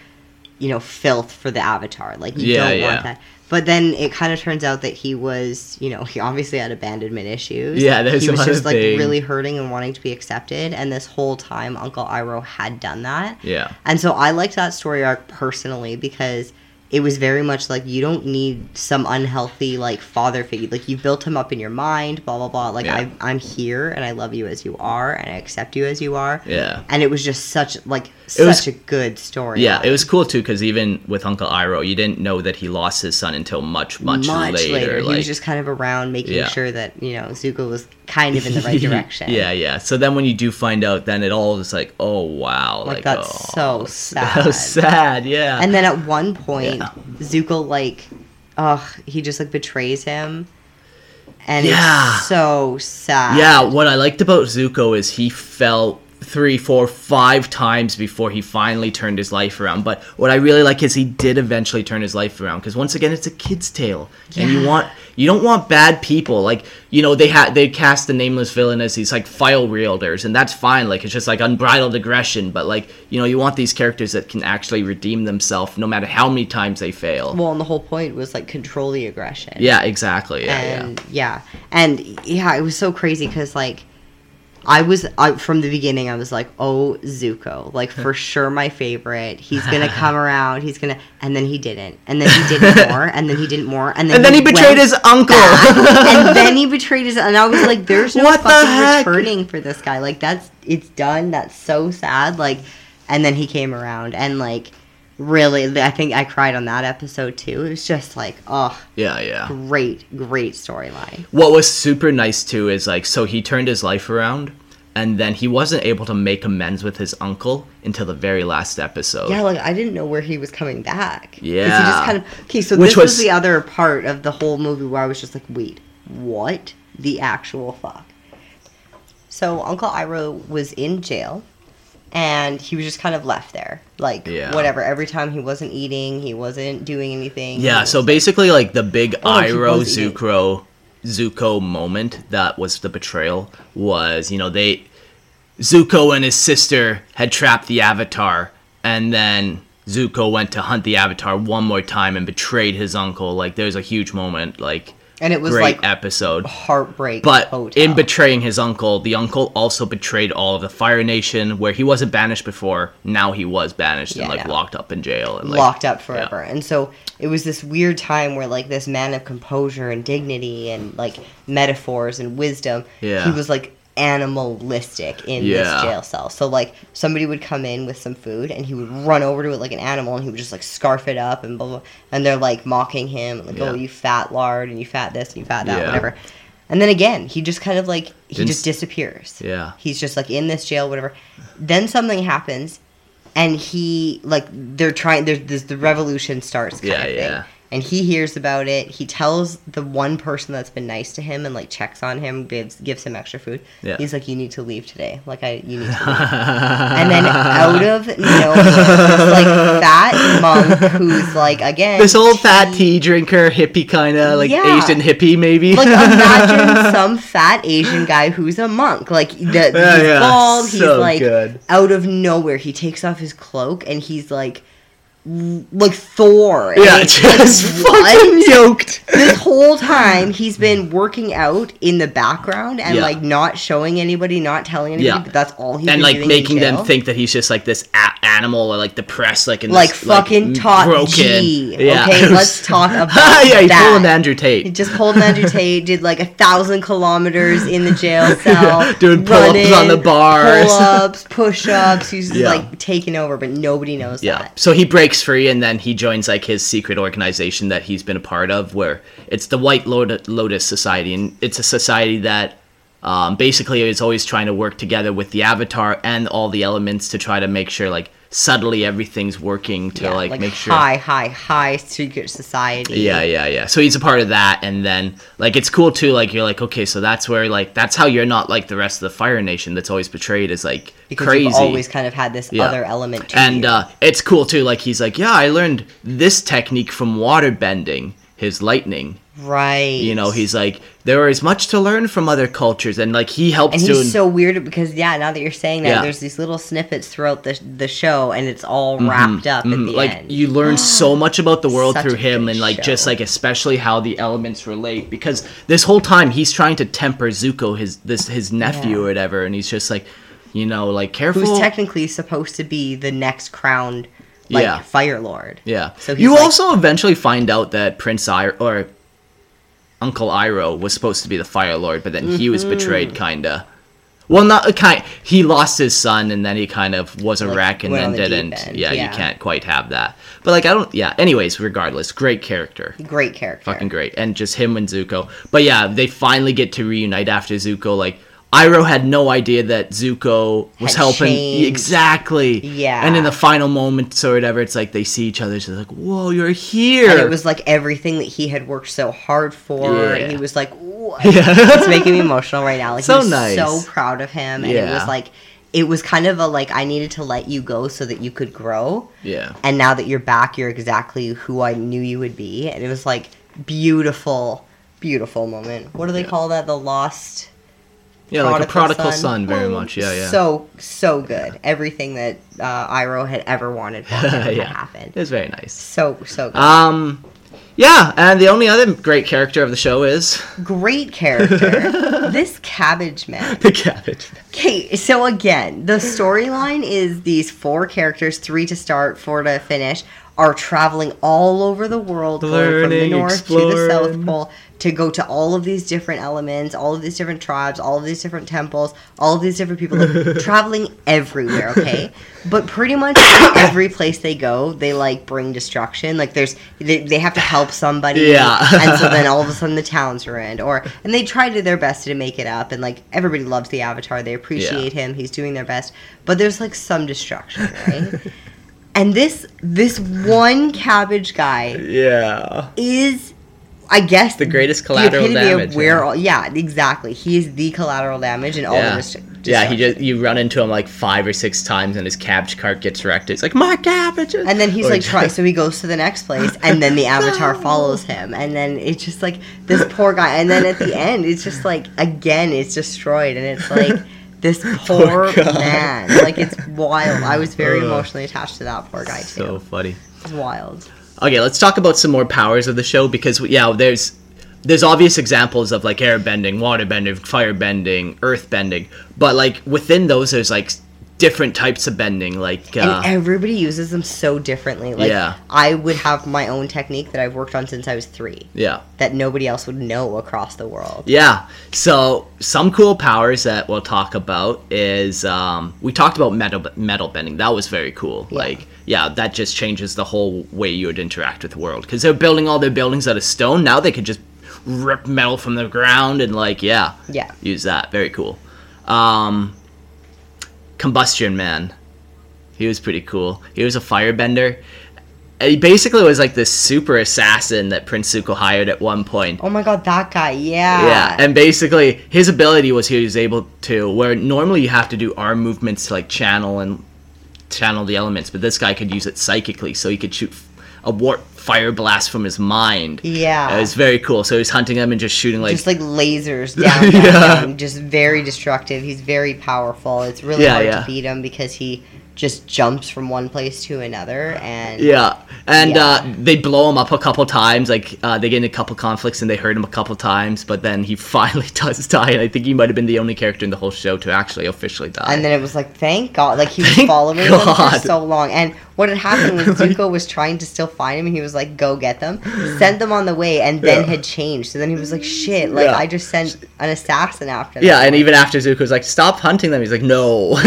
you know, filth for the Avatar. Like you Yeah, don't yeah. want that. But then it kind of turns out that he was, you know, he obviously had abandonment issues. Yeah, there's he was just like thing. really hurting and wanting to be accepted. And this whole time, Uncle Iroh had done that. yeah, And so I liked that story arc personally because it was very much like you don't need some unhealthy like father figure. Like you built him up in your mind, blah blah blah. Like Yeah. I, I'm here and I love you as you are and I accept you as you are. yeah. And it was just such like It was- a good story. Yeah, it was cool too because even with Uncle Iroh, you didn't know that he lost his son until much, much, later. He like, was just kind of around making Yeah. sure that you know Zuko was kind of in the right direction. yeah, yeah. So then when you do find out, then it all is like, oh wow, Like, like, that's oh, so sad. So sad. yeah. And then at one point, Yeah. Zuko like, ugh, he just like betrays him, and Yeah. it's so sad. yeah, what I liked about Zuko is he fell three, four, five times before he finally turned his life around. But what I really like is he did eventually turn his life around because once again, it's a kid's tale, and you want you don't want bad people like you know they had they cast the nameless villain as these like file wielders, and that's fine. Like it's just like unbridled aggression, but like you know you want these characters that can actually redeem themselves no matter how many times they fail. Well, and the whole point was like control the aggression. yeah, exactly. Yeah, yeah. yeah. and yeah, it was so crazy because like. I was I, from the beginning. I was like, "Oh, Zuko, like for sure, my favorite. He's gonna come around. He's gonna." And then he didn't. And then he didn't more. And then he didn't more. And then And then he betrayed his uncle. and then he betrayed his. And I was like, "There's no What fucking returning for this guy. Like that's it's done. That's so sad. Like, and then he came around and like." Really, I think I cried on that episode too. It was just like, oh, yeah, yeah. great, great storyline. What was super nice too is like so he turned his life around and then he wasn't able to make amends with his uncle until the very last episode. Yeah, like I didn't know where he was coming back. 'Cause He Yeah. just kind of okay. So Which this was, was- the other part of the whole movie where I was just like, wait, what the actual fuck? So Uncle Iroh was in jail, and he was just kind of left there, like Yeah. whatever. Every time he wasn't eating, he wasn't doing anything. Yeah, so was- basically like the big Oh, he Iroh was eating. Zuko Zuko moment that was the betrayal was, you know, they Zuko and his sister had trapped the Avatar and then Zuko went to hunt the Avatar one more time and betrayed his uncle. Like there's a huge moment, like and it was great like episode. heartbreak. But hotel. in betraying his uncle, the uncle also betrayed all of the Fire Nation, where he wasn't banished before. Now he was banished Yeah, and like no. locked up in jail and like, locked up forever. And so it was this weird time where like this man of composure and dignity and like metaphors and wisdom, Yeah. he was like animalistic in Yeah. this jail cell. So like somebody would come in with some food and he would run over to it like an animal and he would just like scarf it up and blah blah and they're like mocking him like, oh, Yeah. Oh, you fat lard and you fat this and you fat that, Yeah. whatever. And then again, he just kind of like he Didn't just disappears. Yeah. He's just like in this jail, whatever. Then something happens, and he like they're trying. There's this, the revolution starts. Kind Yeah, of thing. And he hears about it. He tells the one person that's been nice to him and like checks on him, gives gives him extra food. Yeah. He's like, "You need to leave today. Like I, you need to leave." and then out of nowhere, like fat monk who's like again This old fat tea drinker, hippie kind of like Yeah. Asian hippie maybe. like imagine some fat Asian guy who's a monk. Like the, Yeah, he's yeah. bald. He's So like good. out of nowhere. He takes off his cloak and he's like like Thor. Yeah, And just like, fucking yoked. this whole time he's been working out in the background and Yeah. like not showing anybody, not telling anybody. Yeah. But that's all he's and been like making them think that he's just like this a- animal or like depressed, like in like this, fucking m- top G. Yeah. Okay, let's talk about that. yeah, he that. Andrew He Tate. just pulled Andrew Tate, did like a thousand kilometers in the jail cell, Doing pull-ups on the bars. pull-ups, push-ups. He's Yeah. like taking over, but nobody knows Yeah. that. So he breaks free and then he joins like his secret organization that he's been a part of, where it's the White Lotus Society, and it's a society that um, basically is always trying to work together with the Avatar and all the elements to try to make sure like subtly everything's working to Yeah, like, make sure. high, high, high secret society. Yeah, yeah, yeah. So he's a part of that, and then like it's cool too. Like you're like, okay, so that's where like that's how you're not like the rest of the Fire Nation that's always portrayed as like because crazy. you've always kind of had this Yeah. other element to and you. uh, it's cool too. Like he's like, yeah, I learned this technique from water bending, his lightning. Right. You know, he's like, there is much to learn from other cultures, and like he helps and he's so weird because yeah, now that you're saying that, Yeah. there's these little snippets throughout the the show, and it's all wrapped up at Mhm, the like end. you learn so much about the world Such through him and like just like especially how the elements relate because this whole time he's trying to temper Zuko his this his nephew Yeah. or whatever and he's just like you know like careful Who's technically supposed to be the next crowned like Yeah. Fire Lord. yeah So he's you like- also eventually find out that Prince Iroh or Uncle Iroh was supposed to be the Fire Lord but then he was Mm-hmm. betrayed kinda well not a kind he lost his son and then he kind of was a Like, wreck and then the didn't yeah, yeah. you can't quite have that but like I don't yeah anyways regardless great character Great character. fucking great. And just him and Zuko. But yeah, they finally get to reunite after Zuko. Like, Iroh had no idea that Zuko was Had helping. changed. Exactly. Yeah. And in the final moments or whatever, it's like they see each other. It's like, whoa, you're here. And it was like everything that he had worked so hard for. Yeah. And he was like, what? Yeah. it's making me emotional right now. Like So nice. so proud of him. And it was like it was kind of a like I needed to let you go so that you could grow. yeah. And now that you're back, you're exactly who I knew you would be. And it was like beautiful, beautiful moment. What do they Yeah. call that? The lost Yeah, like a prodigal son, very Whoa. much. Yeah, yeah. So so good. Everything that uh, Iroh had ever wanted yeah. happened. It was very nice. So so good. Um, yeah, and the only other great character of the show is Great character. this cabbage man. the cabbage. Okay, so again, the storyline is these four characters, three to start, four to finish, are traveling all over the world, going from the north to the south pole to go to all of these different elements, all of these different tribes, all of these different temples, all of these different people, like, traveling everywhere. Okay, but pretty much every place they go, they like bring destruction. Like there's they, they have to help somebody, Yeah. and so then all of a sudden the town's ruined, or and they try to do their best to make it up, and like everybody loves the Avatar, they appreciate him, he's doing their best, but there's like some destruction, right? and this this one cabbage guy Yeah. is I guess The greatest collateral epitome damage, where yeah. all, yeah, exactly. He is the collateral damage and all Yeah. the dest- yeah, he just you run into him like five or six times, and his cabbage cart gets wrecked. It's like my cabbages, And then he's Or- like trying, so he goes to the next place, and then the avatar follows him, and then it's just like this poor guy, and then at the end, it's just like again, it's destroyed, and it's like this poor, God. man, like it's wild. I was very emotionally attached to that poor guy too. so funny. It's wild. Okay, let's talk about some more powers of the show because yeah, there's there's obvious examples of like air bending, water bending, fire bending, earth bending, but like within those, there's like different types of bending. Like uh, and everybody uses them so differently. Like Yeah. I would have my own technique that I've worked on since I was three, yeah, that nobody else would know across the world. yeah. So some cool powers that we'll talk about is um, we talked about metal metal bending. That was very cool. Yeah. Like yeah, that just changes the whole way you would interact with the world because they're building all their buildings out of stone. Now they could just rip metal from the ground and like yeah, Yeah. use that. Very cool. Um, Combustion Man. He was pretty cool. He was a firebender. He basically was like this super assassin that Prince Zuko hired at one point. Oh my god, that guy, yeah. Yeah, and basically his ability was he was able to where normally you have to do arm movements to like channel and channel the elements, but this guy could use it psychically, so he could shoot a warp fire blast from his mind. Yeah. it was very cool. So he's hunting them and just shooting like just like lasers down, down, Yeah. down, just very destructive. He's very powerful. It's really Yeah, hard yeah. to beat him because he just jumps from one place to another and Yeah, and Yeah. Uh, they blow him up a couple times. Like uh, they get in a couple conflicts and they hurt him a couple times, but then he finally does die. And I think he might have been the only character in the whole show to actually officially die. And then it was like, thank God. Like, he was Thank following them for so long. And what had happened was Zuko was trying to still find him, and he was like, go get them. Sent them on the way, and then Yeah. had changed. So then he was like, shit, like, Yeah. I just sent an assassin after them. yeah, and even after Zuko was like, "Stop hunting them," he's like, "No." no,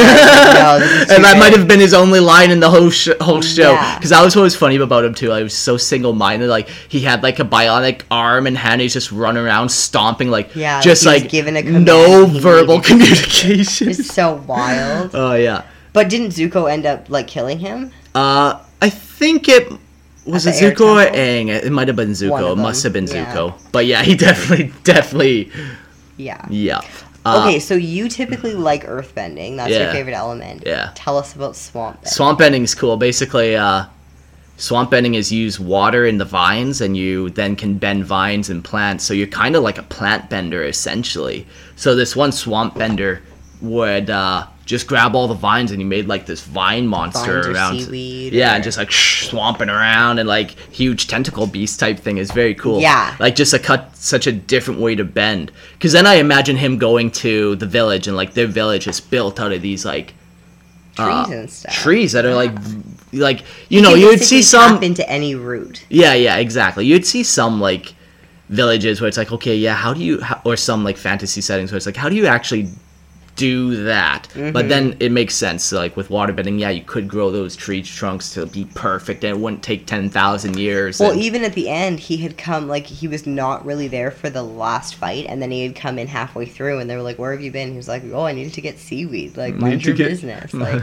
and that might have been his only line in the whole sh- whole mm, show. Yeah. Because that was what was funny about him too. I was so single minded. Like he had like a bionic arm and hand. He's just running around stomping like Yeah, just like given a no verbal communication. It's so wild. Oh yeah. But didn't Zuko end up, like, killing him? Uh, I think it was it Zuko or? Aang. It might have been Zuko. It must have been yeah. Zuko. But yeah, he definitely, definitely, Yeah. yeah. Uh, Okay, so you typically like earthbending. That's your favorite element. Yeah. Tell us about swamp bending. Swamp bending is cool. Basically, uh, swamp bending is use water in the vines, and you then can bend vines and plants. So you're kind of like a plant bender essentially. So this one swamp bender would uh, just grab all the vines, and he made like this vine monster Vines or around. seaweed yeah, or- and just like swamping around and like huge tentacle beast type thing is very cool. Yeah. like just a cut such a different way to bend. Because then I imagine him going to the village, and like their village is built out of these like Trees uh, and stuff. trees that are like like you know you would see some into any root. yeah yeah exactly you'd see some like villages where it's like okay yeah how do you how, or some like fantasy settings where it's like how do you actually do that but Mm-hmm. then it makes sense like with waterbending yeah you could grow those tree trunks to be perfect and it wouldn't take 10,000 years Well, and- even at the end, he had come like he was not really there for the last fight, and then he had come in halfway through, and they were like, "Where have you been?" He was like, "Oh, I needed to get seaweed. Like, mind your get- business." Like,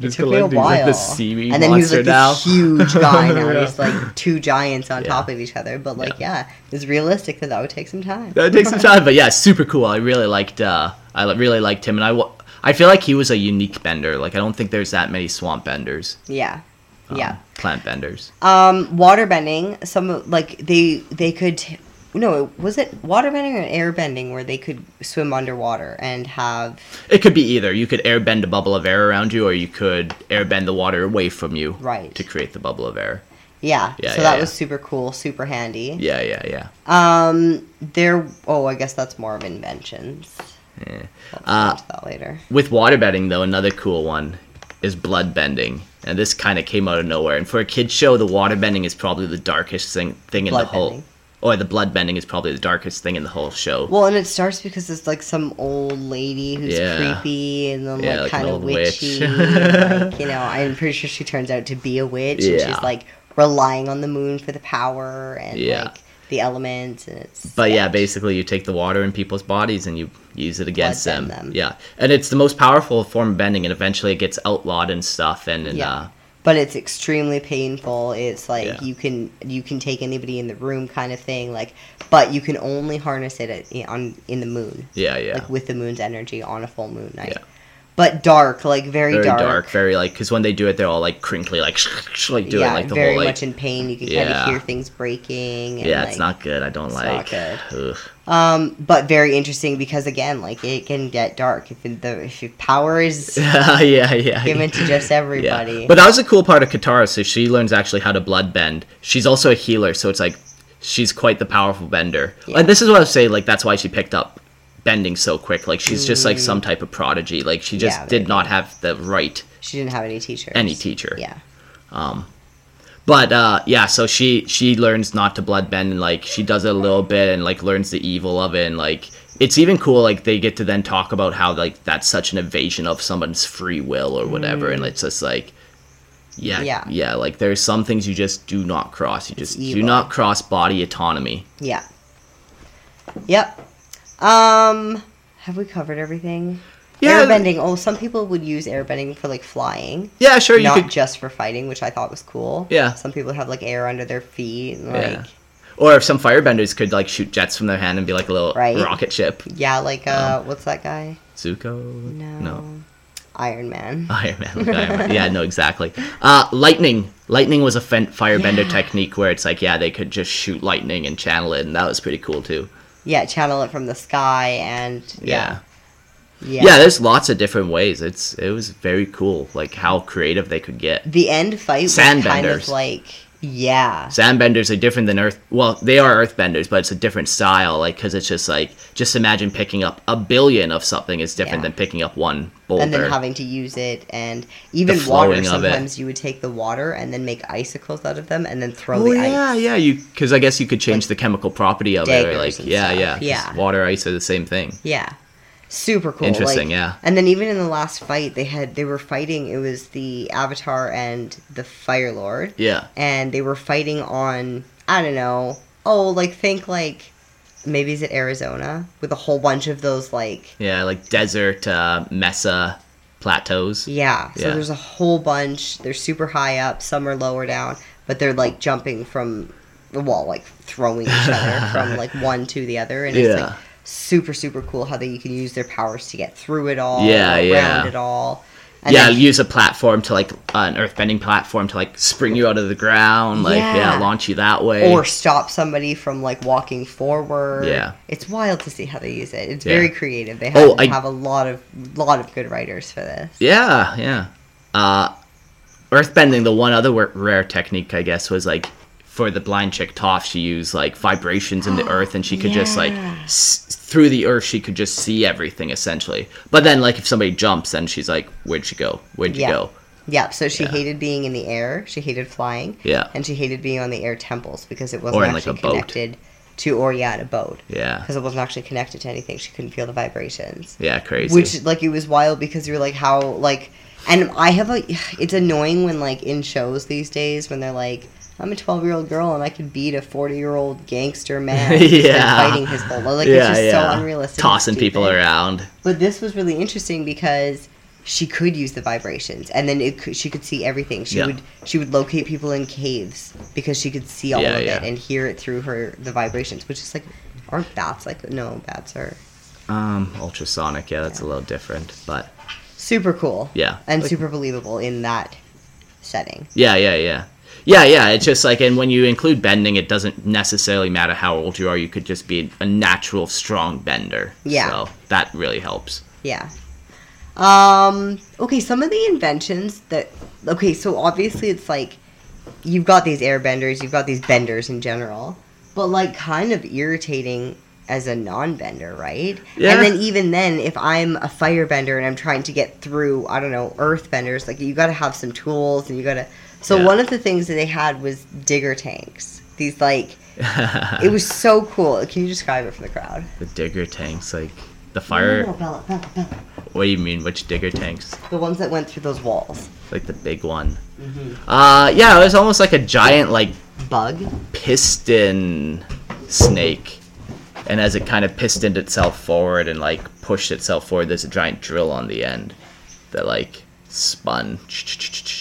Just took me a these, like, while. the seaweed and then he was like now. this huge guy now. Yeah. He's like two giants on Yeah. top of each other. But like, yeah, it's realistic that that would take some time. That takes some time, but yeah, super cool. I really liked. Uh, I really liked him, and I. I feel like he was a unique bender. Like I don't think there's that many swamp benders. Yeah, um, yeah. Plant benders. Um, water bending. Some of- like they they could. T- no, was it water bending or air bending where they could swim underwater and have It could be either. You could air bend a bubble of air around you, or you could air bend the water away from you. Right. To create the bubble of air. yeah. Yeah, so yeah, that yeah. was super cool, super handy. Yeah, yeah, yeah. Um, there. Oh, I guess that's more of inventions. Yeah. I'll Uh, that later. With water bending, though, another cool one is blood bending, and this kind of came out of nowhere. And for a kids show, the water bending is probably the darkest thing thing in the whole. Or the blood bending is probably the darkest thing in the whole show. Well, and it starts because it's like some old lady who's Yeah. creepy and then Yeah, like, like kind of witch. witchy. and, like, you know, I'm pretty sure she turns out to be a witch and Yeah. she's like relying on the moon for the power and Yeah. like the elements and it's But yeah, basically, you take the water in people's bodies and you use it against them. them. Yeah, and it's the most powerful form of bending, and eventually it gets outlawed and stuff. And, and Yeah. uh, but it's extremely painful. It's like Yeah. you can you can take anybody in the room kind of thing like but you can only harness it at, on in the moon. yeah, yeah, Like with the moon's energy on a full moon night. Yeah. But dark, like very, very dark. dark. very like because when they do it, they're all like crinkly, like like doing yeah, like the very whole like. much in pain. You can kind of hear things breaking. And, yeah, like, it's not good. I don't it's like. not Ugh. Um, but very interesting because again, like it can get dark if it, the if your power is yeah, yeah. given to just everybody. Yeah. But that was a cool part of Katara. So she learns actually how to blood bend. She's also a healer, so it's like she's quite the powerful bender. Yeah. And this is what I was saying. Like that's why she picked up bending so quick. Like she's just like some type of prodigy. Like she just Mm. Yeah, did not have the right She didn't have any teachers. any teacher. Yeah. But uh, yeah, so she she learns not to blood bend and like she does it a little bit and like learns the evil of it and like it's even cool like they get to then talk about how like that's such an invasion of someone's free will or whatever and it's just like yeah, Mm. Yeah. yeah like there's some things you just do not cross you just do not cross body autonomy Yeah. Yep. Um, have we covered everything? Yeah. Airbending. Oh, some people would use airbending for like flying, yeah sure you not could just for fighting, which I thought was cool. Yeah. Some people have like air under their feet, and, like Yeah. or if some firebenders could like shoot jets from their hand and be like a little Right. rocket ship yeah, like uh, what's that guy? Zuko No. no Iron Man. Iron Man. like Iron Man. Yeah, no, exactly. Uh, lightning. Lightning was a fen- firebender Yeah. technique where it's like, yeah, they could just shoot lightning and channel it, and that was pretty cool too. Yeah, channel it from the sky, and Yeah. yeah, Yeah, yeah. there's lots of different ways. It's it was very cool, like how creative they could get. The end fight was kind of like yeah, Sandbenders are different than Earth. Well, they are Earthbenders, but it's a different style. Like, because it's just like, just imagine picking up a billion of something is different Yeah. than picking up one boulder. and then having to use it, and even water. flowing of it. Sometimes you would take the water and then make icicles out of them, and then throw Oh the yeah, ice. yeah. You because I guess you could change the chemical property of it. Or like yeah, stuff. yeah, Yeah. Water, ice are the same thing. Yeah. Super cool. Interesting, like- yeah. And then even in the last fight, they had they were fighting. It was the Avatar and the Fire Lord, Yeah. and they were fighting on I don't know. Oh, like think like maybe is it Arizona with a whole bunch of those like Yeah, like desert uh, mesa plateaus. yeah. So Yeah. there's a whole bunch. They're super high up. Some are lower down, but they're like jumping from the wall, like throwing each other from like one to the other, and it's Yeah. like super super cool how they you can use their powers to get through it all, Yeah, around yeah. it all. And yeah, then- use a platform to like uh, an earthbending platform to like spring you out of the ground, like yeah, Yeah. launch you that way. or stop somebody from like walking forward. Yeah. it's wild to see how they use it. It's Yeah. very creative. They have, Oh, I- have a lot of lot of good writers for this. yeah, yeah. Uh, earthbending, the one other rare technique, I guess, was like for the blind chick Toph, she used like vibrations in the earth, and she could just like s- through the earth, she could just see everything essentially. But then, like if somebody jumps, then she's like, "Where'd she go? Where'd you Yeah. go?" Yeah, so she Yeah. hated being in the air. She hated flying. Yeah. and she hated being on the air temples because it wasn't in, like, actually a boat. connected to, or yeah, a boat. Yeah, because it wasn't actually connected to anything. She couldn't feel the vibrations, yeah, crazy. which like it was wild because you're like how like, and I have a. It's annoying when like in shows these days when they're like. I'm a 12 year old girl and I could beat a 40 year old gangster man. Yeah. fighting his whole like it's just so unrealistic. tossing people around. But this was really interesting because she could use the vibrations, and then it could, she could see everything. She Yeah. would she would locate people in caves because she could see all Yeah, of yeah. it and hear it through her the vibrations, which is like aren't bats like no bats are Um, ultrasonic, yeah, that's a little different, but super cool. Yeah. and Like- super believable in that setting. yeah, yeah, yeah, yeah, yeah. It's just like, and when you include bending, it doesn't necessarily matter how old you are. You could just be a natural, strong bender. Yeah. So that really helps. Yeah. Um. Okay. Some of the inventions that. Okay. So obviously, it's like you've got these airbenders, you've got these benders in general, but like kind of irritating as a non-bender, right? Yeah. And then even then, if I'm a firebender and I'm trying to get through, I don't know, earth benders, like you got to have some tools and you got to. So Yeah. one of the things that they had was digger tanks. These like, it was so cool. Can you describe it for the crowd? the digger tanks, like the fire. No, no, Bella, Bella, Bella. What do you mean? Which digger tanks? The ones that went through those walls. Like the big one. Mm-hmm. Uh, yeah, it was almost like a giant, like Bug. piston snake. And as it kind of pistoned itself forward and like pushed itself forward, there's a giant drill on the end that like spun.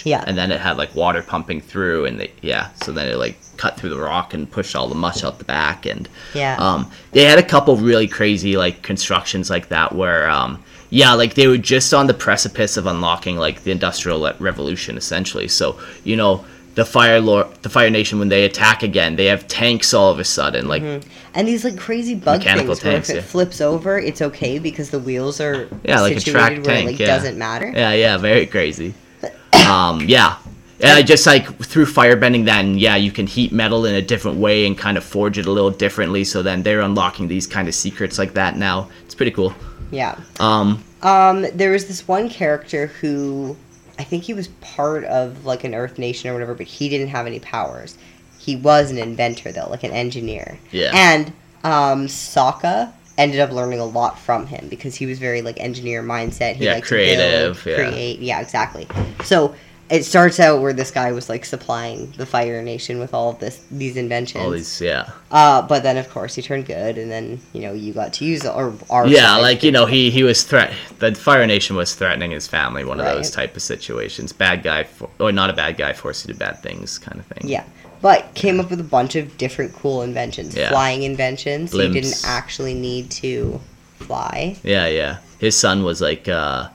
Yeah. And then it had like water pumping through, and they, yeah, so then it like cut through the rock and pushed all the mush out the back. And Yeah. um, they had a couple really crazy like constructions like that where um, yeah, like they were just on the precipice of unlocking like the industrial revolution essentially. So you know. The fire lord, the Fire Nation, when they attack again, they have tanks all of a sudden. Like And these like crazy bug Mechanical things where tanks, if it yeah. flips over, it's okay because the wheels are Yeah, like a track where tank, it like yeah. doesn't matter. Yeah, yeah, very crazy. Um, yeah, And I just like through firebending and yeah, you can heat metal in a different way and kind of forge it a little differently. So then they're unlocking these kind of secrets like that now. It's pretty cool. Yeah. Um, Um, there was this one character who I think he was part of like an Earth Nation or whatever, but he didn't have any powers. He was an inventor though, like an engineer. Yeah. And um, Sokka ended up learning a lot from him because he was very like engineer mindset. He Yeah, to build, creative, yeah. create. Yeah, exactly. So it starts out where this guy was like supplying the Fire Nation with all of this these inventions. all these, yeah, Uh, but then of course he turned good, and then you know you got to use or our yeah. Like you know, he he was threat. The Fire Nation was threatening his family. One of those type of situations. Bad guy, for, or not a bad guy, forced to do bad things, kind of thing. Yeah, but came up with a bunch of different cool inventions, Yeah. flying inventions. So you didn't actually need to fly. Yeah, yeah. His son was like uh,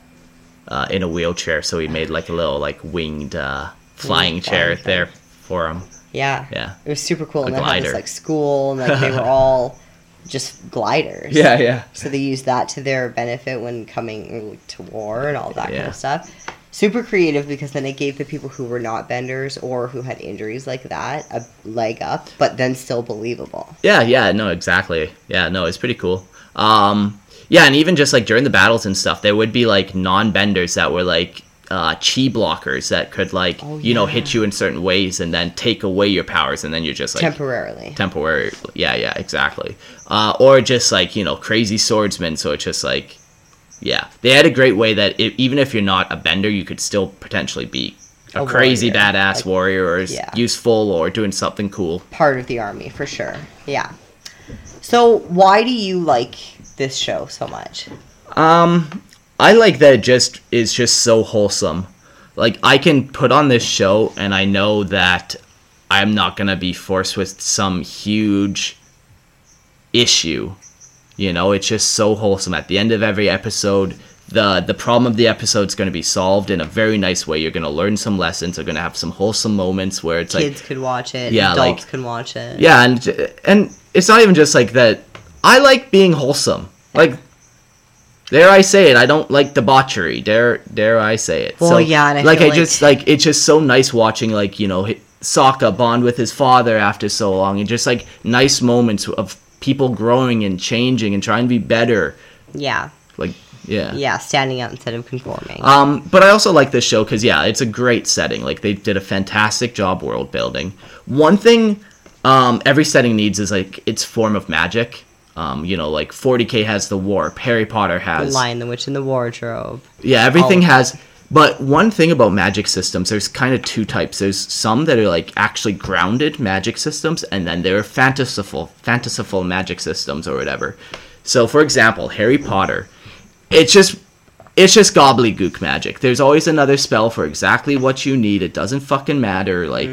uh, in a wheelchair, so he made like a little like winged uh, flying Winged chair flying there for him. Yeah, Yeah. it was super cool. A and they had this glider. like school, and like they were all just gliders. yeah. Yeah. So they used that to their benefit when coming to war and all that kind of stuff. Super creative because then it gave the people who were not benders or who had injuries like that a leg up, but then still believable. Yeah, yeah, no, exactly. Yeah, no, it's pretty cool. Um, yeah, and even just like during the battles and stuff, there would be like non-benders that were like uh, chi blockers that could like Oh, you know hit you in certain ways and then take away your powers, and then you're just like Temporarily. temporary. Yeah, yeah, exactly. Uh, or just like you know crazy swordsmen, so it's just like yeah, they had a great way that it, even if you're not a bender, you could still potentially be a, A crazy warrior, badass like- warrior or yeah. useful or doing something cool. part of the army for sure. Yeah. So why do you like this show so much? Um, I like that it just is just so wholesome. Like I can put on this show and I know that I'm not gonna be forced with some huge issue. You know, it's just so wholesome. At the end of every episode, the the problem of the episode is going to be solved in a very nice way. You're going to learn some lessons. You're going to have some wholesome moments where it's like Kids could watch it. Yeah, adults like- can watch it. yeah, and and it's not even just like that. I like being wholesome. Like, dare I say it? I don't like debauchery. Dare dare I say it? Well, yeah, and I like I like- just like it's just so nice watching like you know Sokka bond with his father after so long, and just like nice moments of people growing and changing and trying to be better. Yeah. Like yeah. Yeah. Standing out instead of conforming. Um, but I also like this show because yeah, it's a great setting. Like they did a fantastic job world building. One thing um, every setting needs is like its form of magic. Um, you know, like 40k has the warp, Harry Potter has. the Lion, the Witch, and the Wardrobe. yeah, everything has. But one thing about magic systems, there's kind of two types. There's some that are like actually grounded magic systems, and then there are fantastical, fantastical magic systems or whatever. So, for example, Harry Potter, it's just, it's just gobbledygook magic. There's always another spell for exactly what you need. It doesn't fucking matter. Like,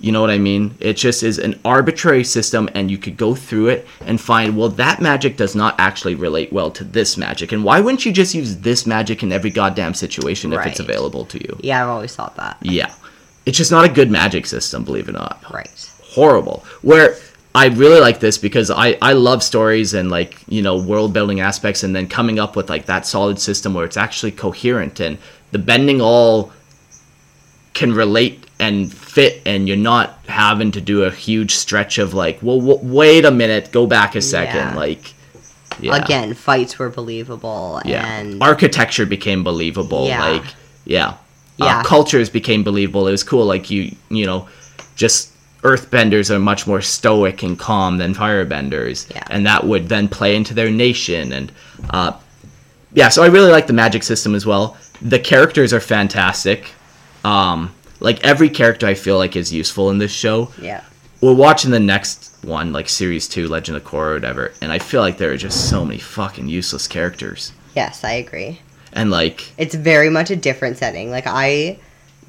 you know what I mean? It just is an arbitrary system, and you could go through it and find, well, that magic does not actually relate well to this magic. And why wouldn't you just use this magic in every goddamn situation if it's available to you? Yeah, I've always thought that. Yeah. It's just not a good magic system, believe it or not. Right. Horrible. Where I really like this because I, I love stories and like, you know, world building aspects and then coming up with like that solid system where it's actually coherent and the bending all can relate and fit and you're not having to do a huge stretch of like well w- wait a minute go back a second Yeah. like yeah Again, fights were believable, yeah and architecture became believable Yeah. like yeah Yeah. uh, cultures became believable it was cool like you you know just earthbenders are much more stoic and calm than firebenders Yeah. and that would then play into their nation and uh yeah so i really like the magic system as well the characters are fantastic um like every character i feel like is useful in this show yeah, we're watching the next one like series 2 legend of korra or whatever and i feel like there are just so many fucking useless characters yes, I agree. and like It's very much a different setting. Like I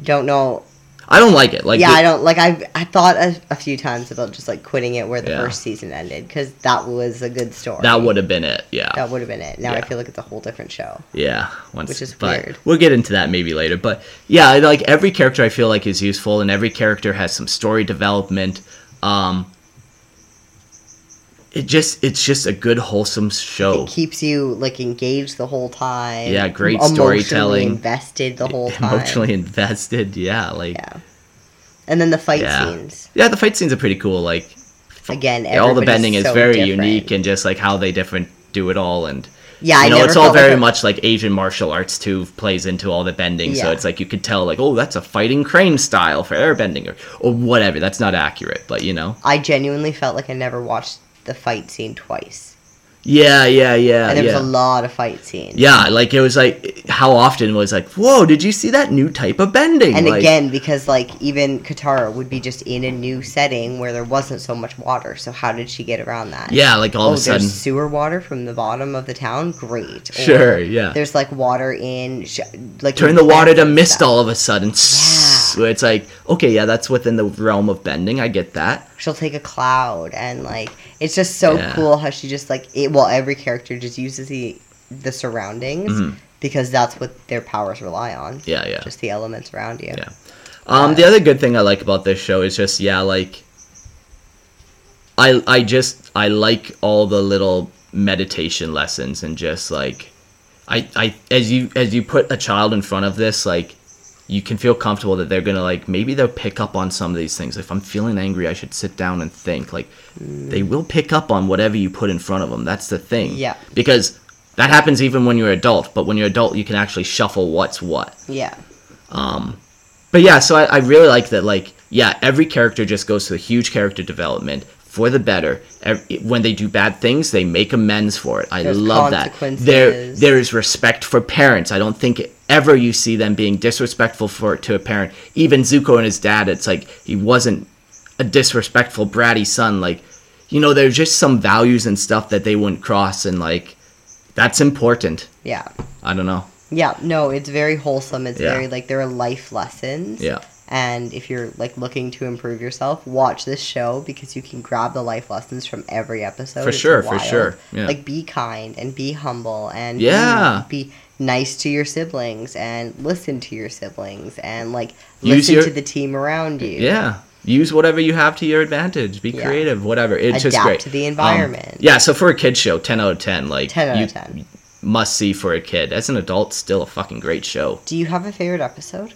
don't know. I don't like it like yeah, the- I don't like. I I thought a, a few times about just like quitting it where the Yeah. first season ended because that was a good story. that would have been it yeah that would have been it. Now I feel like it's a whole different show. Yeah, once, Which is but weird. We'll get into that maybe later. But yeah, like every character I feel like is useful, and every character has some story development. Um, it just it's just a good wholesome show. It keeps you like engaged the whole time. Yeah, great emotionally storytelling. Invested the whole time. Emotionally invested, yeah, like Yeah. And then the fight yeah. scenes. Yeah, the fight scenes are pretty cool. Like Again, yeah, all the bending is so very different. unique and just like how they different do it all and Yeah, you I know, it's all felt like very a- much like Asian martial arts too plays into all the bending. So it's like you could tell like, oh, that's a fighting crane style for airbending or or whatever. That's not accurate, but you know. I genuinely felt like I never watched the fight scene twice. Yeah, yeah, yeah, And there yeah. was a lot of fight scenes. yeah, like it was like how often was like, whoa, did you see that new type of bending? And Like, again, because like even Katara would be just in a new setting where there wasn't so much water. So how did she get around that? yeah, like all oh, of a oh, sudden, there's sewer water from the bottom of the town. Great. Or Sure, yeah. There's like water in sh- like turn the water to mist all of a sudden. Where it's like, okay, yeah, that's within the realm of bending. I get that. She'll take a cloud and like it's just so Yeah. cool how she just like it. Well, every character just uses the the surroundings Mhm. because that's what their powers rely on. Yeah, yeah. Just the elements around you. Yeah. Um, the other good thing I like about this show is just yeah, like I I just I like all the little meditation lessons and just like I I as you as you put a child in front of this like you can feel comfortable that they're gonna like maybe they'll pick up on some of these things. If I'm feeling angry, I should sit down and think. Like they will pick up on whatever you put in front of them. That's the thing. Yeah. Because that happens even when you're adult. But when you're adult, you can actually shuffle what's what. Yeah. Um, but yeah, so I, I really like that. Like, yeah, every character just goes through a huge character development for the better. When they do bad things, they make amends for it. I There's love that. There, there is respect for parents. I don't think ever you see them being disrespectful for to a parent. Even Zuko and his dad, it's like he wasn't a disrespectful, bratty son. Like, you know, there's just some values and stuff that they wouldn't cross, and like, that's important. Yeah. I don't know. Yeah, no, it's very wholesome. It's Yeah. very like there are life lessons. Yeah. And if you're like looking to improve yourself, watch this show because you can grab the life lessons from every episode. For It's sure, for sure, yeah. Like be kind and be humble and Yeah. be, nice to your siblings and listen to your siblings and like Use listen your- to the team around you. Yeah. Use whatever you have to your advantage. Be Yeah. creative, whatever. It's just Adapt great. to the Um, environment. yeah, so for a kid show, 10 out of 10. Like 10 out you of 10. must see for a kid. As an adult, still a fucking great show. Do you have a favorite episode?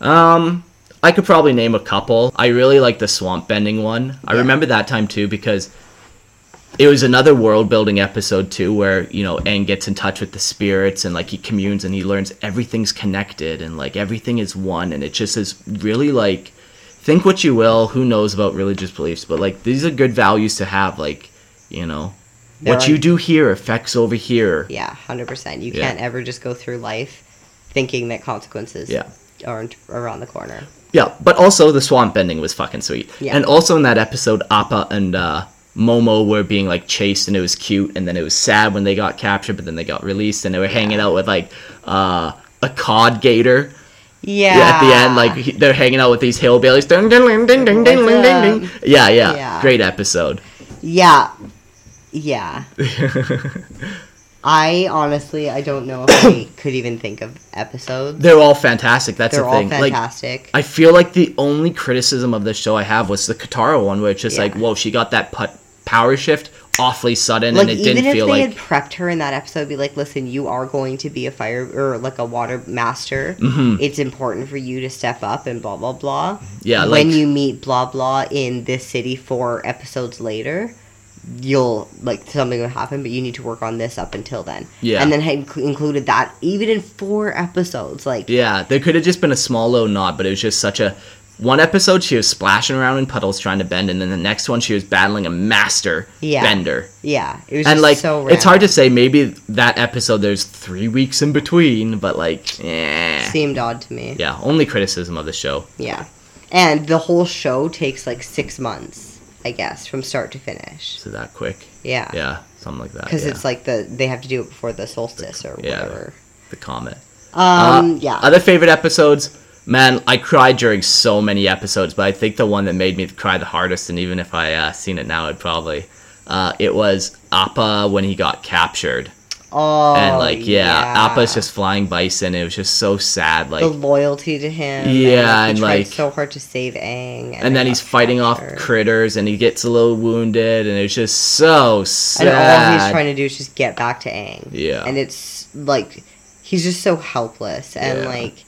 Um I could probably name a couple. I really like the swamp bending one. I remember that time too because it was another world building episode too where, you know, Aang gets in touch with the spirits and like he communes and he learns everything's connected and like everything is one and it just is really like think what you will, who knows about religious beliefs, but like these are good values to have like, you know, There what are- you do here affects over here. Yeah, 100%. You Yeah. can't ever just go through life thinking that consequences Yeah. aren't around the corner. Yeah, but also the swamp ending was fucking sweet. Yeah. And also in that episode, Appa and uh, Momo were being like chased, and it was cute. And then it was sad when they got captured, but then they got released, and they were hanging out with like uh, a cod gator. Yeah. yeah. At the end, like he, they're hanging out with these hillbillies. Ding, ding, ding, ding, ding, ding, ding, ding. Yeah, yeah, yeah. Great episode. Yeah. Yeah. I honestly, I don't know if I could even think of episodes. They're all fantastic. That's They're the all thing. Like, fantastic. I feel like the only criticism of this show I have was the Katara one, where it's just Yeah. like, whoa, she got that put power shift awfully sudden, like and it even didn't if feel they like had prepped her in that episode, be like, listen, you are going to be a fire or like a water master. Mhm. It's important for you to step up and blah blah blah. Yeah, when like- you meet blah blah in this city four episodes later, you'll like something will happen, but you need to work on this up until then. Yeah. and then had inc- included that even in four episodes, like Yeah, there could have just been a small little nod, but it was just such a. One episode she was splashing around in puddles trying to bend, and then the next one she was battling a master Yeah. bender. yeah, it was And just like, so it's hard to say. Maybe that episode there's three weeks in between, but like, eh. seemed odd to me. Yeah, only criticism of the show. Yeah. And the whole show takes like six months, I guess, from start to finish. So that quick. Yeah. Yeah, something like that. Because yeah. it's like the they have to do it before the solstice or Yeah. whatever. the comet. Um, Uh, yeah. Other favorite episodes, man. I cried during so many episodes, but I think the one that made me cry the hardest, and even if I uh, seen it now, I'd probably. Uh, it was Appa when he got captured, oh, and like yeah, Appa's just flying bison. It was just so sad, like. the loyalty to him. Yeah, and, and, like, he like- so hard to save Aang, and then he's fighting off critters, and he gets a little wounded, and it's just so sad. And all he's trying to do is just get back to Aang. Yeah. And it's like he's just so helpless and Yeah. like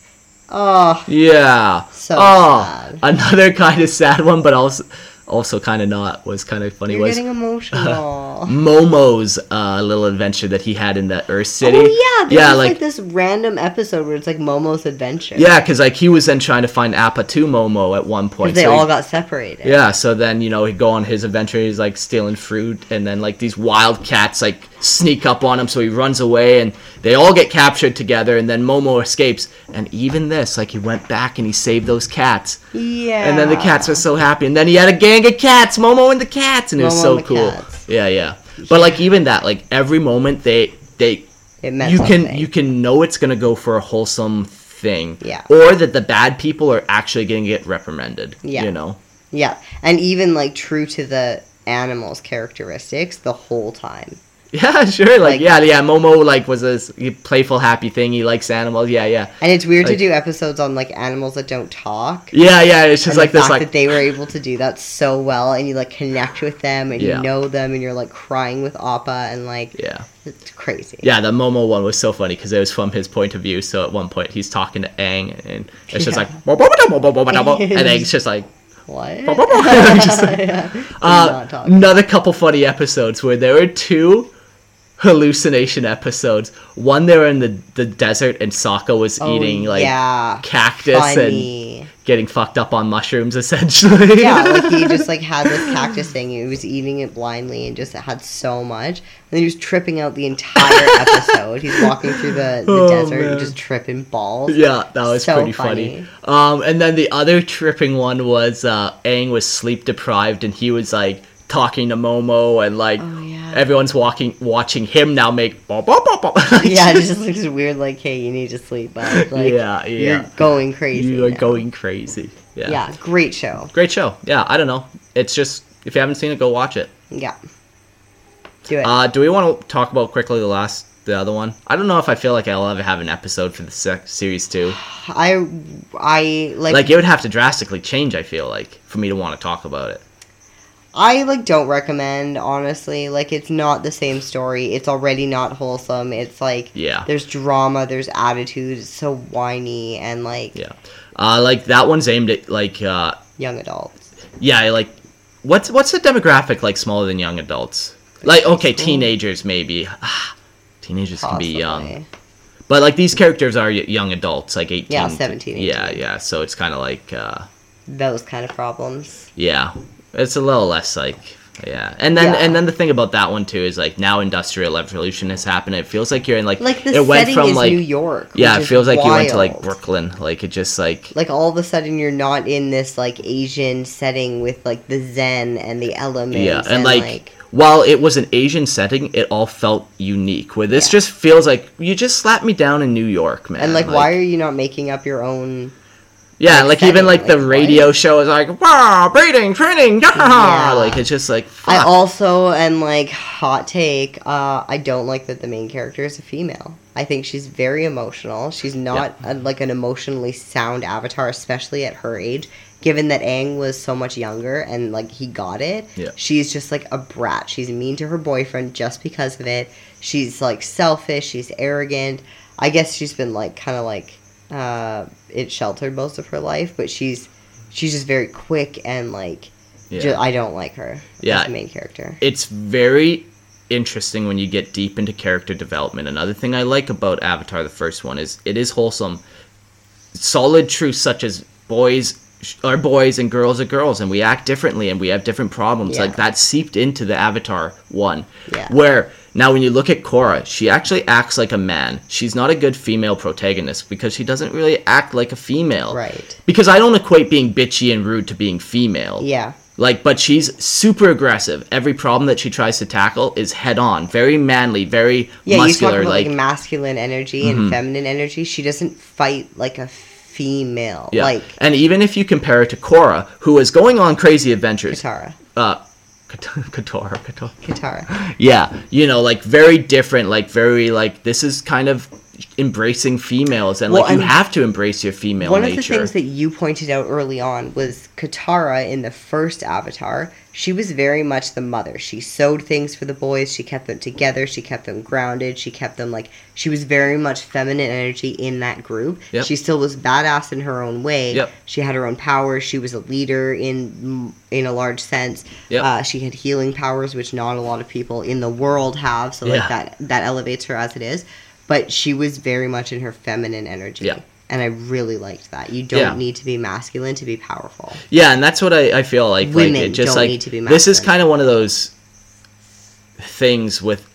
Oh, Yeah. So oh, sad. another kind of sad one, but also also kind of not was kind of funny you're was getting emotional. Momo's uh, little adventure that he had in the Earth City. Oh yeah, there's yeah, like, like, this random episode where it's like Momo's adventure. yeah, because like he was then trying to find Appa to Momo at one point. they so he- all got separated. Yeah, so then you know he'd go on his adventure. He's like stealing fruit, and then like these wild cats like sneak up on him, so he runs away, and they all get captured together. And then Momo escapes, and even this, like he went back and he saved those cats, yeah. and then the cats were so happy, and then he had a gang of cats, Momo and the cats, and it was Momo so and the cool. cats. Yeah, yeah. But like even that, like every moment they they It meant you can something. you can know it's gonna go for a wholesome thing, Yeah. or that the bad people are actually gonna get reprimanded. Yeah. you know. Yeah, and even like true to the animals' characteristics the whole time. Yeah, sure. Like, Like- yeah, yeah. Momo like was a playful, happy thing. He likes animals. Yeah, yeah, And it's weird Like- to do episodes on like animals that don't talk. yeah, yeah. It's just and like the this, fact like that they were able to do that so well, and you like connect with them, and Yeah. you know them, and you're like crying with Appa, and like yeah, it's crazy. yeah. The Momo one was so funny because it was from his point of view. So at one point he's talking to Aang, and it's just Yeah. like, and Aang's just like, What? Just like- Yeah. Uh, another couple funny episodes where there were two hallucination episodes. One they were in the, the desert and Sokka was Oh, eating like yeah. cactus and getting fucked up on mushrooms essentially. yeah, like he just like had this cactus thing. He was eating it blindly and just had so much. And then he was tripping out the entire episode. He's walking through the, the Oh, desert man. and just tripping balls. Yeah, that was So pretty funny. Um, and then the other tripping one was uh, Aang was sleep deprived, and he was like talking to Momo, and like Oh, yeah. Everyone's walking, watching him now make. Bop, bop, bop, bop. yeah, it just looks weird. Like, hey, you need to sleep. But like, Yeah, you're going crazy. you are now. going crazy. Yeah. Yeah, great show. great show. Yeah, I don't know. It's just if you haven't seen it, go watch it. Yeah, do it. Uh, do we want to talk about quickly the last, the other one? I don't know if I feel like I'll ever have an episode for the sec- series two. I, I like, Like it would have to drastically change. I feel like for me to want to talk about it. I like don't recommend honestly. Like, it's not the same story. It's already not wholesome. It's like Yeah. there's drama, there's attitude. It's so whiny and like Yeah. Uh, like that one's aimed at like uh, young adults. yeah, like what's what's the demographic like smaller than young adults? Like okay, teenagers maybe. Teenagers can be young, but like these characters are young adults, like eighteen. Yeah, to- 17, Yeah, yeah. So it's kind of like uh, Those kind of problems. yeah, it's a little less like yeah. And then Yeah. and then the thing about that one too is like now industrial revolution has happened. It feels like you're in like Like the it went from like New York. yeah, it feels like you went to like. Brooklyn. Like it just like Like all of a sudden, you're not in this like Asian setting with like the Zen and the elements. Yeah, and, like, while it was an Asian setting, it all felt unique. Where this Yeah. just feels like you just slapped me down in New York, man. and like, why are you not making up your own? Yeah, like, like even setting? like the Like, radio show is like wow, breeding, training, Yeah. like it's just like I also and like hot take. Uh, I don't like that the main character is a female. I think she's very emotional. She's not a, like an emotionally sound avatar, especially at her age. Given that Aang was so much younger and like he got it, Yeah. she's just like a brat. She's mean to her boyfriend just because of it. She's like selfish. She's arrogant. I guess she's been like kind of like uh, it sheltered most of her life, but she's she's just very quick and like Yeah. ju- I don't like her. Yeah. as the main character. it's very interesting when you get deep into character development. Another thing I like about Avatar, the first one, is it is wholesome. Solid truths such as boys are boys and girls are girls, and we act differently and we have different problems. Yeah. Like that seeped into the Avatar one. Yeah. Where now when you look at Korra, she actually acts like a man. She's not a good female protagonist because she doesn't really act like a female. Right. Because I don't equate being bitchy and rude to being female. Yeah. Like, but she's super aggressive. Every problem that she tries to tackle is head on. Very manly, very Yeah, you talk muscular. about like, Like, Mm-hmm. masculine energy and feminine energy. She doesn't fight like a female. yeah. Like and even if you compare it to Korra, who is going on crazy adventures, Katara. uh, Katara, Katara. Katara. Yeah, you know, like very different. Like very like this is kind of embracing females and Well, like you and have to embrace your female One nature. of the things that you pointed out early on was Katara in the first Avatar. She was very much the mother. She sewed things for the boys. She kept them together. She kept them grounded. She kept them like she was very much feminine energy in that group. Yep. She still was badass in her own way. Yep. She had her own powers. She was a leader in in a large sense. Yep. Uh, she had healing powers, which not a lot of people in the world have. So like Yeah. that that elevates her as it is. But she was very much in her feminine energy. Yeah. And I really liked that. You don't Yeah. need to be masculine to be powerful. Yeah, and that's what I, I feel like. Women like it just don't like need to be masculine. this is kind of one of those things with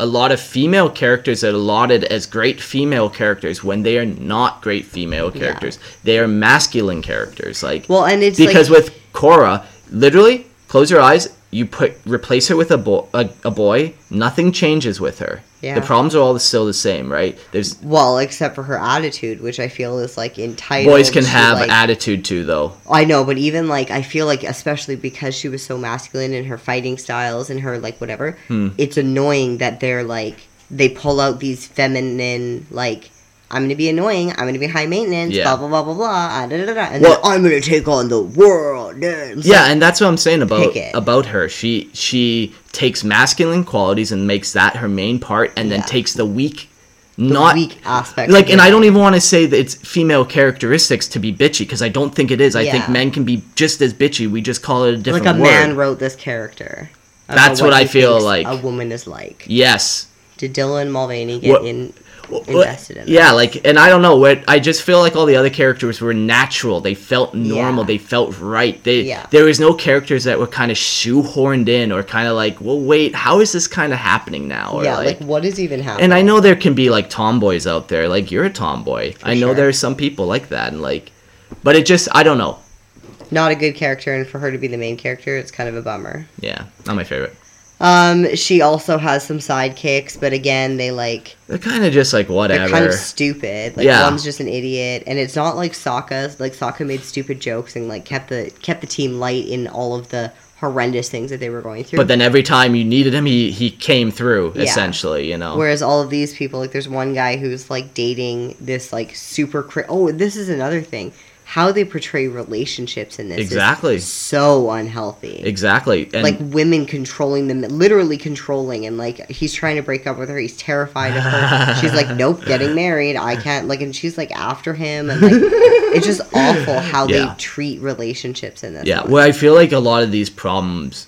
a lot of female characters that are lauded as great female characters when they are not great female characters. They are masculine characters. Like Well, and it's because like, with Korra, literally close your eyes, you put replace her with a, bo- a, a boy, nothing changes with her. Yeah. The problems are all still the same, right? There's well, except for her attitude, which I feel is like entitled. boys can have like, attitude too, though. I know, but even like I feel like especially because she was so masculine in her fighting styles and her like whatever, Hmm. it's annoying that they're like they pull out these feminine like I'm gonna be annoying, I'm gonna be high maintenance, Yeah. blah blah blah blah blah, ah, da, da, da, and Well- then I'm gonna take on the world. it's Yeah, like, and that's what I'm saying about about her. She she takes masculine qualities and makes that her main part, and then takes the weak, the not weak aspect. like. And. I don't even want to say that it's female characteristics to be bitchy because I don't think it is. I think men can be just as bitchy. We just call it a different like a word. man wrote this character. That's what I feel like. a woman is like. yes. Did Dylan Mulvaney get What- in invested in? yeah, like, and I don't know what I just feel like all the other characters were natural. They felt normal. Yeah. They felt right. They Yeah. there was no characters that were kind of shoehorned in or kind of like, well, wait, how is this kind of happening now? Or yeah, like, what is even happening? and I know there can be like tomboys out there. Like you're a tomboy. I know sure. there are some people like that, and like, but it just I don't know. not a good character, and for her to be the main character, it's kind of a bummer. Yeah, not my favorite. Um, she also has some sidekicks, but again, they like They're kind of just like whatever. they're kind of stupid. Like Yeah. one's just an idiot, and it's not like Sokka. Like Sokka made stupid jokes and like kept the kept the team light in all of the horrendous things that they were going through. but then every time you needed him, he he came through. Yeah. Essentially, you know. Whereas all of these people, like there's one guy who's like dating this like super. Cri- oh, this is another thing. How they portray relationships in this Exactly. is so unhealthy. exactly. And like women controlling them, literally controlling, and like he's trying to break up with her. He's terrified of her. she's like, "Nope, getting married. I can't." Like, and she's like after him, and like it's just awful how Yeah. they treat relationships in this. yeah, one. well, I feel like a lot of these problems,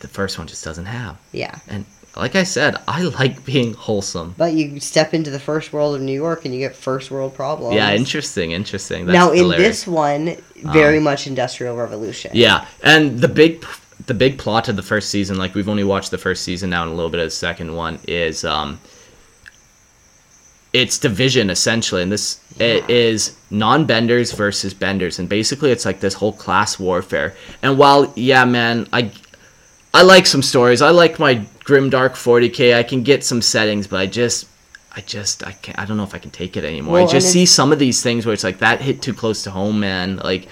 the first one just doesn't have. yeah. And like I said, I like being wholesome. But you step into the first world of New York, and you get first world problems. Yeah, interesting, interesting. That's now in hilarious. this one, very much industrial revolution. Yeah, and the big the big plot of the first season, like we've only watched the first season now and a little bit of the second one, is um it's division essentially, and this it is non-benders versus benders, and basically it's like this whole class warfare. And while yeah, man, I I like some stories. I like my grim dark 40k. I can get some settings, but I just I just I can't I don't know if I can take it anymore. Well, I just see some of these things where it's like that hit too close to home, man. Like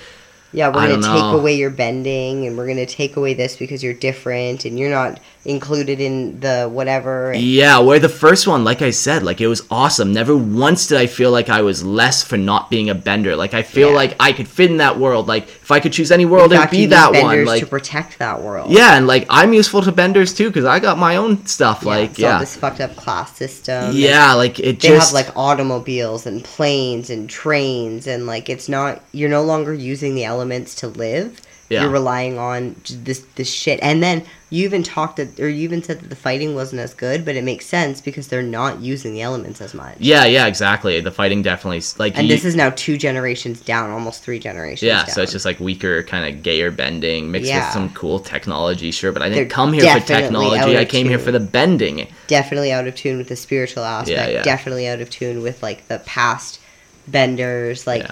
Yeah, we're I gonna take know. away your bending, and we're gonna take away this because you're different, and you're not included in the whatever. Yeah, where the first one, like I said, like it was awesome. Never once did I feel like I was less for not being a bender. Like I feel Yeah. like I could fit in that world. Like if I could choose any world, it'd be that one. Like to protect that world. yeah, and like I'm useful to benders too because I got my own stuff. Yeah, like yeah, this fucked up class system. yeah, like it They just have like automobiles and planes and trains, and like it's not. You're no longer using the elements to live. Yeah. You're relying on this this shit, and then you even talked that, or you even said that the fighting wasn't as good, but it makes sense because they're not using the elements as much. yeah, yeah, exactly. The fighting definitely like And you- this is now two generations down, almost three generations. yeah, down. so it's just like weaker, kind of gayer bending mixed Yeah. with some cool technology. Sure, but I didn't They're come here for technology. I came here for the bending. definitely out of tune with the spiritual aspect. yeah. Definitely out of tune with like the past benders. Like Yeah.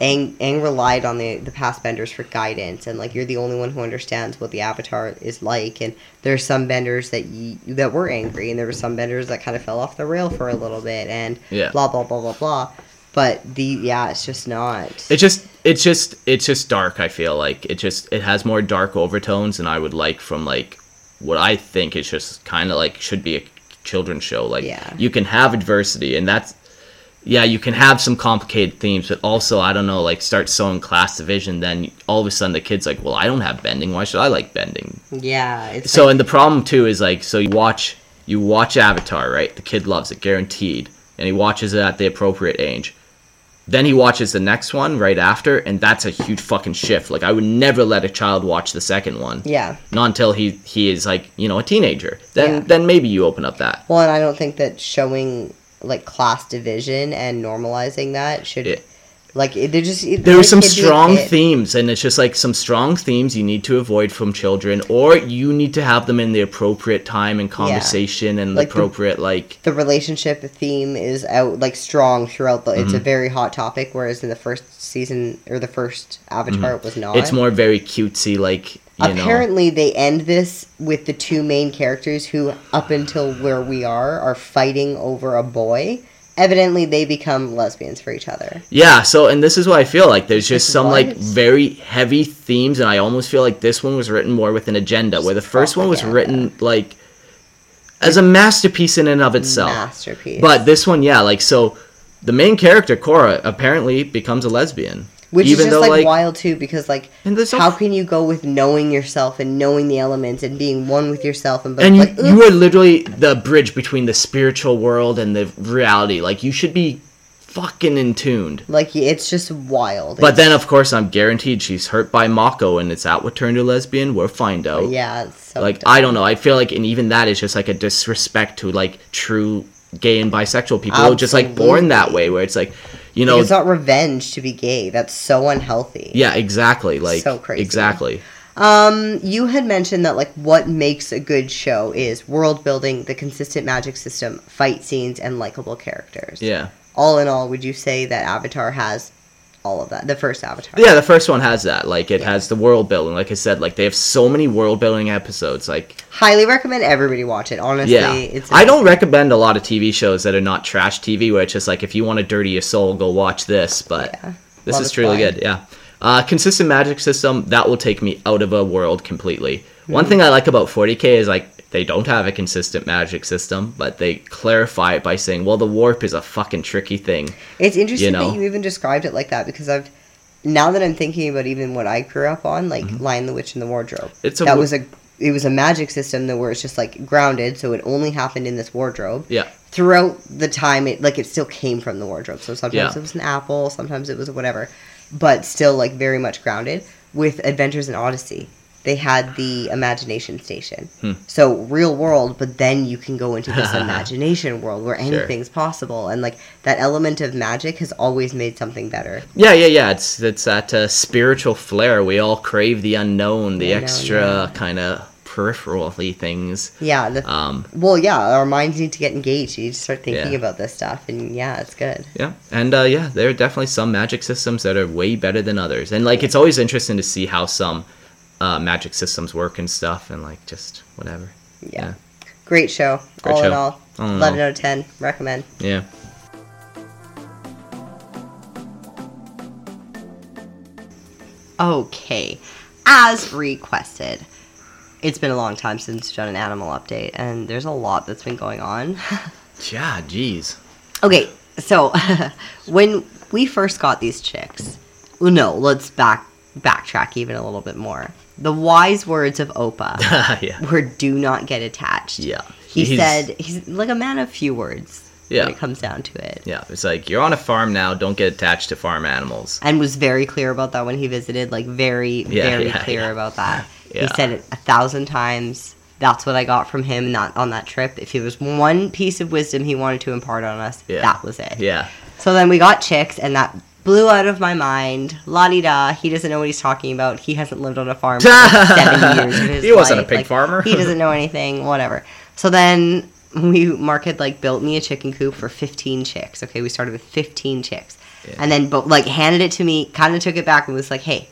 Aang, Aang relied on the the past benders for guidance, and like you're the only one who understands what the avatar is like. And there's some benders that you, that were angry, and there were some benders that kind of fell off the rail for a little bit, and Yeah. blah blah blah blah blah. But the yeah, it's just not. It just it's just it's just dark, I feel like. It just it has more dark overtones than I would like from like what I think is just kind of like should be a children's show. Like Yeah. you can have adversity, and that's yeah, you can have some complicated themes, but also I don't know, like start sowing class division. Then all of a sudden the kid's like, well, I don't have bending. Why should I like bending? Yeah. It's So like- and the problem too is like so you watch you watch Avatar, right? The kid loves it, guaranteed, and he watches it at the appropriate age. Then he watches the next one right after, and that's a huge fucking shift. Like I would never let a child watch the second one. yeah. Not until he he is like you know a teenager. Then Yeah. then maybe you open up that. Well, and I don't think that showing like class division and normalizing that should Yeah. like it- they're just There are some kid be a strong themes, and it's just like some strong themes you need to avoid from children, or you need to have them in the appropriate time and conversation and Like the the- appropriate like the relationship theme is out like strong throughout the it's Mm-hmm. a very hot topic whereas in the first season or the first avatar it was not Mm-hmm. it's more very cutesy, like you know. apparently they end this with the two main characters who up until where we are are fighting over a boy evidently they become lesbians for each other Yeah, so and this is what I feel like. There's just some like very heavy themes, and I almost feel like this one was written more with an agenda, where the first one was written like as a masterpiece in and of itself. masterpiece But this one, yeah, like so, the main character Korra apparently becomes a lesbian, which even is just though like, like wild too because like how f- can you go with knowing yourself and knowing the elements and being one with yourself and, and you, like you are literally the bridge between the spiritual world and the reality. Like you should be fucking in tuned. like it's just wild But It's- then, of course, I'm guaranteed she's hurt by Mako, and it's out what turned her lesbian. We'll find out. yeah it's so like dumb. I don't know. I feel like, and even that is just like a disrespect to like true gay and bisexual people who are just like born that way, where it's like, you Like, know, it's not revenge to be gay that's so unhealthy yeah, exactly, like So crazy. exactly. Um, you had mentioned that like what makes a good show is world building, the consistent magic system, fight scenes, and likable characters. Yeah, All in all, would you say that Avatar has all of that? The first Avatar. yeah. The first one has that. Like it has the world building. Like I said, like they have so many world building episodes. Like Highly recommend everybody watch it. Honestly, yeah, it's I don't recommend a lot of TV shows that are not trash TV, where it's just like if you want to dirty your soul, go watch this. But Yeah. this Love is truly blind. good. Yeah. Uh, consistent magic system that will take me out of a world completely. One Hmm. thing I like about 40k is like they don't have a consistent magic system, but they clarify it by saying, "Well, the warp is a fucking tricky thing." It's interesting you know? that you even described it like that because I've now that I'm thinking about even what I grew up on, like Lion the Witch in the Wardrobe. Mm-hmm. It's a that wo- was a it was a magic system that where it's just like grounded, so it only happened in this wardrobe. Yeah, throughout the time it like it still came from the wardrobe so sometimes Yeah. it was an apple sometimes it was whatever but still like very much grounded with adventures in odyssey they had the imagination station Hmm. so real world but then you can go into this imagination world where anything's possible and like that element of magic has always made something better yeah, yeah, yeah. It's it's that uh, spiritual flair. We all crave the unknown, the Unknown, extra yeah. kind of peripherally things. yeah the, Um, well yeah our minds need to get engaged you need to start thinking Yeah. about this stuff and yeah it's good Yeah, and uh, yeah, there are definitely some magic systems that are way better than others, and like it's always interesting to see how some uh, magic systems work and stuff, and like just whatever. yeah, great show Great all in show. all All in 11 all. out of 10 recommend Yeah. Okay, as requested. It's been a long time since we've done an animal update, and there's a lot that's been going on. Yeah, jeez. okay, so when we first got these chicks, well, no, let's back backtrack even a little bit more. The wise words of Opa yeah. were "Do not get attached." Yeah. he He's- said he's like a man of few words. Yeah. when it comes down to it. Yeah, it's like you're on a farm now. Don't get attached to farm animals. and was very clear about that when he visited like very Yeah, very yeah, clear about that he said it a thousand times that's what i got from him not on that trip if there was one piece of wisdom he wanted to impart on us that was it Yeah. so then we got chicks and that blew out of my mind. La di da he doesn't know what he's talking about. He hasn't lived on a farm for like seven years of his He wasn't a pig Like, farmer. he doesn't know anything whatever. So then we mark had like built me a chicken coop for 15 chicks okay? We started with 15 chicks. And then but like handed it to me kind of took it back and was like hey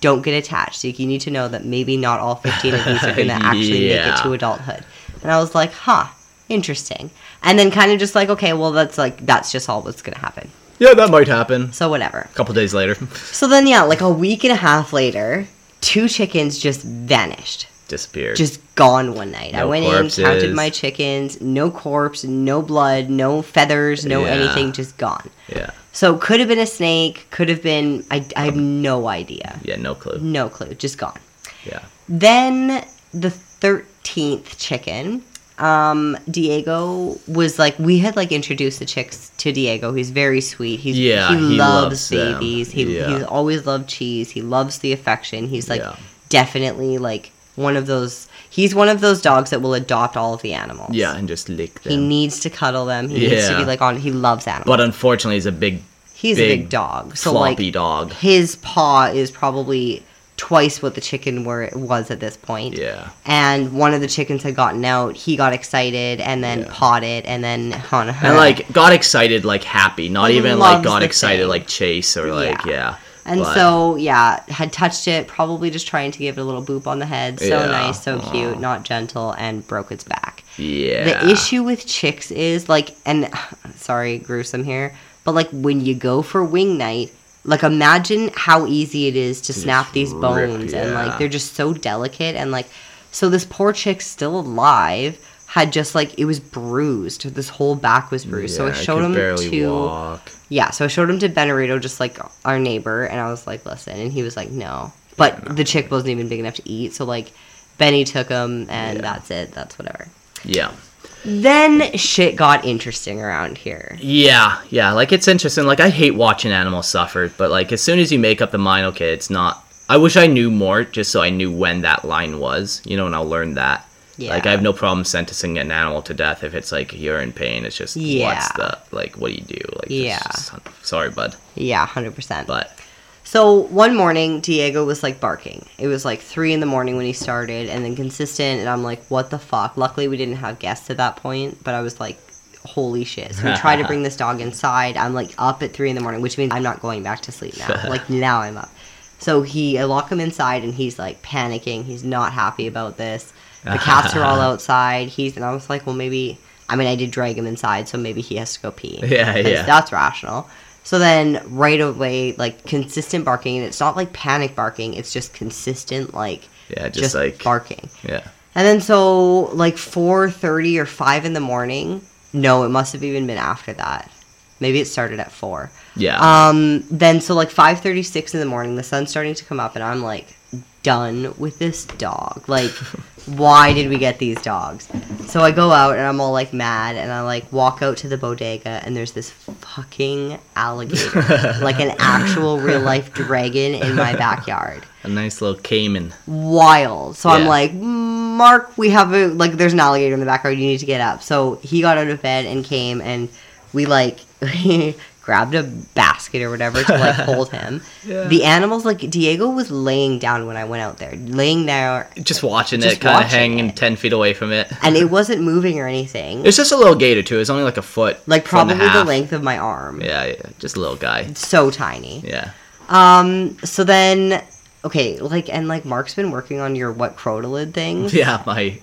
don't get attached. Like, you need to know that maybe not all 15 of these are going to actually make it to adulthood. And i was like huh interesting. And then kind of just like okay well that's like that's just all that's going to happen Yeah, that might happen. so whatever A couple days later. so then yeah like a week and a half later two chickens just vanished disappeared. just gone one night. I No went in, counted my chickens, no corpse, no blood, no feathers, no Yeah. anything, just gone. yeah, So could have been a snake, could have been I, I have no idea. yeah, no clue. No clue, just gone. Yeah, Then the 13th chicken, um, Diego was like, we had like introduced the chicks to Diego. He's very sweet. He's, Yeah, he, he loves, loves them. babies. He, Yeah. He's always loved cheese. He loves the affection. He's like Yeah. definitely like one of those, he's one of those dogs that will adopt all of the animals. yeah, and just lick them. He needs to cuddle them. He needs to be like on, he loves animals. but unfortunately, he's a big, he's a big big, dog. So like dog. his paw is probably twice what the chicken were was at this point Yeah, and one of the chickens had gotten out. He got excited and then Yeah. pawed it, and then on and like got excited, like happy, not even like got excited, thing. like chase or like Yeah. yeah. and but- so yeah, had touched it, probably just trying to give it a little boop on the head. So Yeah. nice, so Aw. cute, not gentle, and broke its back. yeah, The issue with chicks is like, and sorry, gruesome here, but like when you go for wing night. Like imagine how easy it is to snap these rip, bones and yeah. like they're just so delicate and like so this poor chick still alive had just like it was bruised this whole back was bruised so i showed him to walk. yeah so i showed him to benarito just like our neighbor and i was like listen and he was like no but the chick wasn't even big enough to eat so like benny took him and Yeah. that's it that's whatever Yeah. Then shit got interesting around here Yeah, yeah. Like it's interesting. Like I hate watching animals suffer, but like as soon as you make up the mind, okay, it's not. I wish I knew more, just so I knew when that line was. You know, and I'll learn that. Yeah. Like I have no problem sentencing an animal to death if it's like you're in pain. It's just what's Yeah. the like what do you do? Like Yeah. just- sorry, bud, yeah 100% but So one morning, Diego was like barking. It was like three in the morning when he started, and then consistent. And I'm like, what the fuck? Luckily, we didn't have guests at that point, but I was like, holy shit. So we tried to bring this dog inside. I'm like up at three in the morning, which means I'm not going back to sleep now. like now I'm up. So he, I lock him inside, and he's like panicking. He's not happy about this. The cats are all outside. He's and I was like, well, maybe. I mean, I did drag him inside, so maybe he has to go pee. Yeah, yeah. That's rational. So then, right away, like consistent barking, and it's not like panic barking. It's just consistent, like yeah, just, like barking. yeah, And then so like four thirty or five in the morning. No, it must have even been after that. Maybe it started at four. yeah. Um, then so like five thirty six in the morning, the sun's starting to come up, and I'm like done with this dog. Like, why did we get these dogs? So I go out and I'm all like mad, and I like walk out to the bodega, and there's this fucking alligator, like an actual real life dragon in my backyard a nice little caiman. wild. So I'm like, Mark, we have a like. There's an alligator in the backyard. You need to get up. So he got out of bed and came, and we like grabbed a basket or whatever to like hold him. Yeah. The animals like Diego was laying down when I went out there, laying there, Just watching Just it, kind of hanging it. ten feet away from it. and it wasn't moving or anything. It's just a little gator too. It's only like a foot, like foot and a probably the length of my arm. Yeah, yeah, just a little guy. So tiny. Yeah. Um. So then, okay, like and like Mark's been working on your what crotolid things. Yeah, my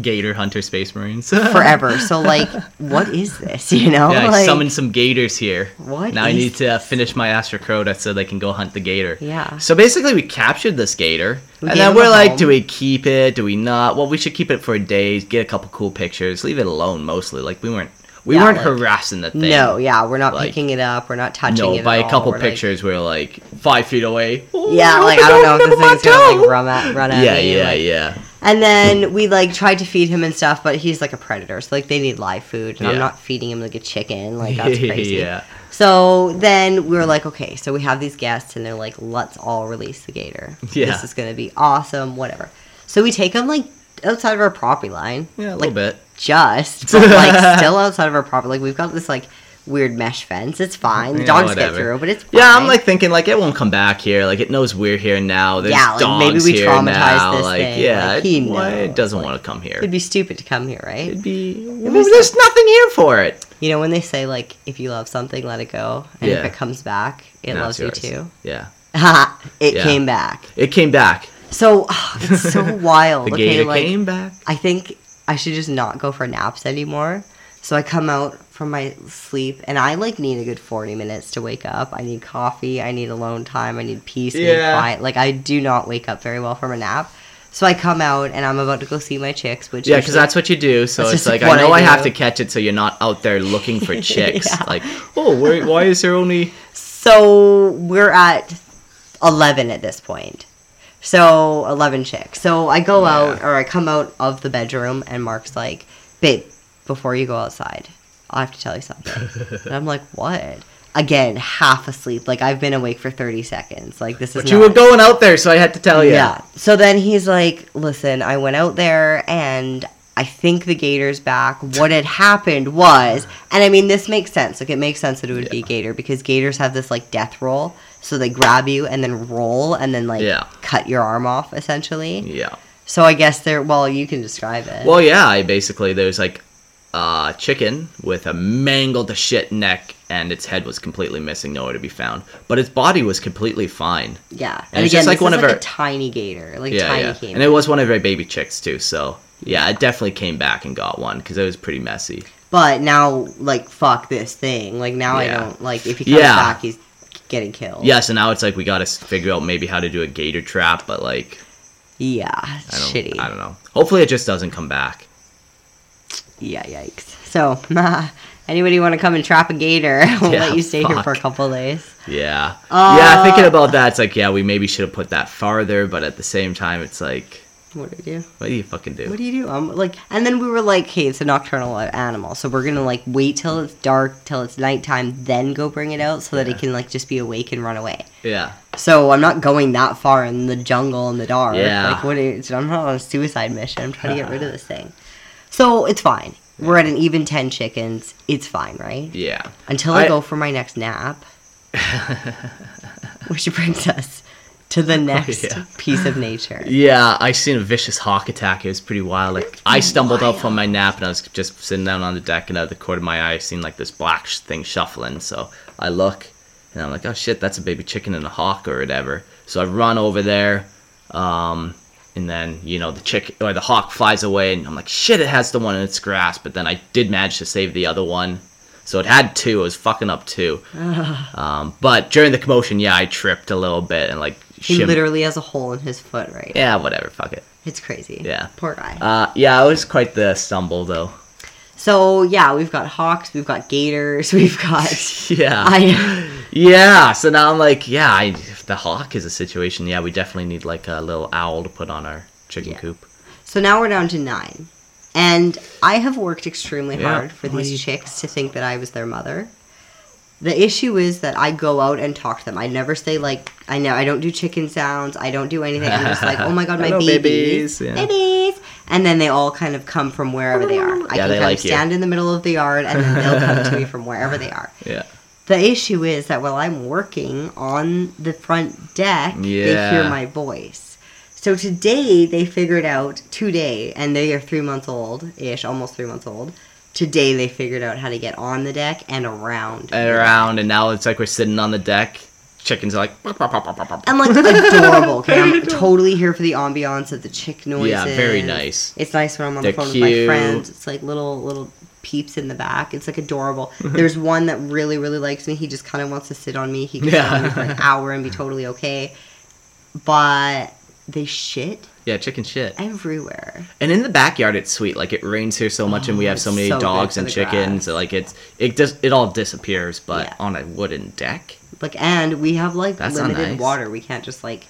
gator hunter space marines. forever. So like, what is this? You know, Yeah, I summoned some gators here. What Now I need to uh, finish my Astrocrota so they can go hunt the gator. Yeah. So basically, we captured this gator, We and then we're like, home. do we keep it? Do we not? Well, we should keep it for a day, get a couple cool pictures, leave it alone mostly. Like we weren't, we Yeah, weren't like- harassing the thing. No, yeah, we're not Like- picking it up. We're not touching No, it. by at a couple We're, like- pictures, we're like five feet away. yeah, like I don't know if this thing's gonna like run at run at Yeah, me. yeah, like- yeah. And then we like tried to feed him and stuff, but he's like a predator, so like they need live food, and I'm not feeding him like a chicken. Like that's crazy. yeah. So then we were like, okay, so we have these guests, and they're like, let's all release the gator. Yeah. This is gonna be awesome, whatever. So we take him like outside of our property line. Yeah, a like, little bit. Just, but like still outside of our property. Like we've got this like weird mesh fence. It's fine. The Yeah, dogs whatever. get through, but it's fine. Yeah, I'm like thinking like it won't come back here. Like it knows we're here now. There's Yeah, like, maybe we traumatized now. this like thing. yeah, Like, he it, why- it doesn't like- want to come here. it'd be stupid to come here, right? It'd be was there's nothing here for it. You know when they say like if you love something, let it go, and Yeah. if it comes back, it Now loves you too. Yeah, it Yeah. came back. it came back. So ah, it's so wild. The okay, like came back. I think I should just not go for naps anymore. So I come out from my sleep and I like need a good 40 minutes to wake up. I need coffee, I need alone time, I need peace, I need quiet. Like I do not wake up very well from a nap. So I come out and I'm about to go see my chicks, which Yeah, because that's what you do. So it's like I know I I, have to catch it, so you're not out there looking for chicks. Yeah. Like, oh, where, why is there only? So we're at 11 at this point. So 11 chicks. So I go Yeah. out or I come out of the bedroom and Mark's like, babe, before you go outside, I have to tell you something. and I'm like, what? Again, half asleep. Like I've been awake for 30 seconds. Like this is But you not- were going out there, so I had to tell you. yeah. So then he's like, listen, I went out there and I think the gator's back. What had happened was, and I mean, this makes sense. Like, it makes sense that it would be gator because gators have this, like, death roll. So they grab you and then roll and then, like, Yeah. cut your arm off, essentially. Yeah. So I guess they're, well, you can describe it. Well, yeah. I basically there's like a chicken with a mangled to shit neck, and its head was completely missing, nowhere to be found. But its body was completely fine. yeah. and it's just like one of like our- a tiny gator. Like, yeah, tiny yeah. came. And it was one of our baby chicks too. So yeah, it definitely came back and got one because it was pretty messy. But now, like, fuck this thing. Like, now I don't, like, if he comes Yeah. back, he's getting killed. Yeah, so now it's like we got to figure out maybe how to do a gator trap, but like Yeah. I don't, Shitty. I don't know. Hopefully, it just doesn't come back. Yeah, yikes. So, anybody want to come and trap a gator? we'll Yeah, let you stay here for a couple days. Yeah, Uh, yeah. Thinking about that, it's like yeah, we maybe should have put that farther, but at the same time, it's like, What do you do? what do you fucking do? What do you do? Um, like, and then we were like, hey, it's a nocturnal animal, so we're gonna like wait till it's dark, till it's nighttime, then go bring it out, so that Yeah. it can like just be awake and run away. yeah, So I'm not going that far in the jungle in the dark. Yeah. Like, what? Is, I'm not on a suicide mission. I'm trying to get rid of this thing. So it's fine. We're at an even ten chickens. It's fine, right? yeah. Until I, I- go for my next nap. Which brings us to the next Oh, yeah. piece of nature. Yeah, I seen a vicious hawk attack. It was pretty wild. Like I stumbled up from my nap and I was just sitting down on the deck, and out of the corner of my eye, I seen like this black thing shuffling. So I look, and I'm like, oh shit, that's a baby chicken and a hawk or whatever. So I run over there, um, and then you know the chick or the hawk flies away, and I'm like, shit, it has the one in its grasp. But then I did manage to save the other one. So it had two. It was fucking up two. um, but during the commotion, yeah, I tripped a little bit and like He shim- literally has a hole in his foot right yeah, whatever, fuck it. It's crazy. Yeah. Poor guy. Uh, yeah, it was quite the stumble though. So yeah, we've got hawks, we've got gators, we've got Yeah. I yeah. So now I'm like, yeah, I, if the hawk is a situation, yeah, we definitely need like a little owl to put on our chicken Yeah. coop. So now we're down to nine. And I have worked extremely Yeah. hard for these chicks to think that I was their mother. The issue is that I go out and talk to them. I never say like I know I don't do chicken sounds. I don't do anything. I'm just like, oh my god, my babies, babies, yeah. babies, and then they all kind of come from wherever they are. I Yeah, can kind like of you. stand in the middle of the yard, and then they'll come to me from wherever they are. Yeah. The issue is that while I'm working on the front deck, they hear my voice. So today they figured out today, and they are three months old ish, almost three months old. Today they figured out how to get on the deck and around. And around, and now it's like we're sitting on the deck. Chickens are like. I'm like adorable. Okay, I'm totally here for the ambiance of the chick noises. Yeah, very nice. It's nice when I'm on They're the phone with my friends. It's like little little peeps in the back. It's like adorable. Mm-hmm. There's one that really really likes me. He just kind of wants to sit on me. He can sit on me for an hour and be totally okay. But they shit yeah, chicken shit. everywhere. And in the backyard, it's sweet. Like it rains here so much, and we Oh, have so oh, many so dogs and chickens. grass. Like it's it just it all disappears. But Yeah. on a wooden deck, Like and we have like That's limited nice. water. We can't just like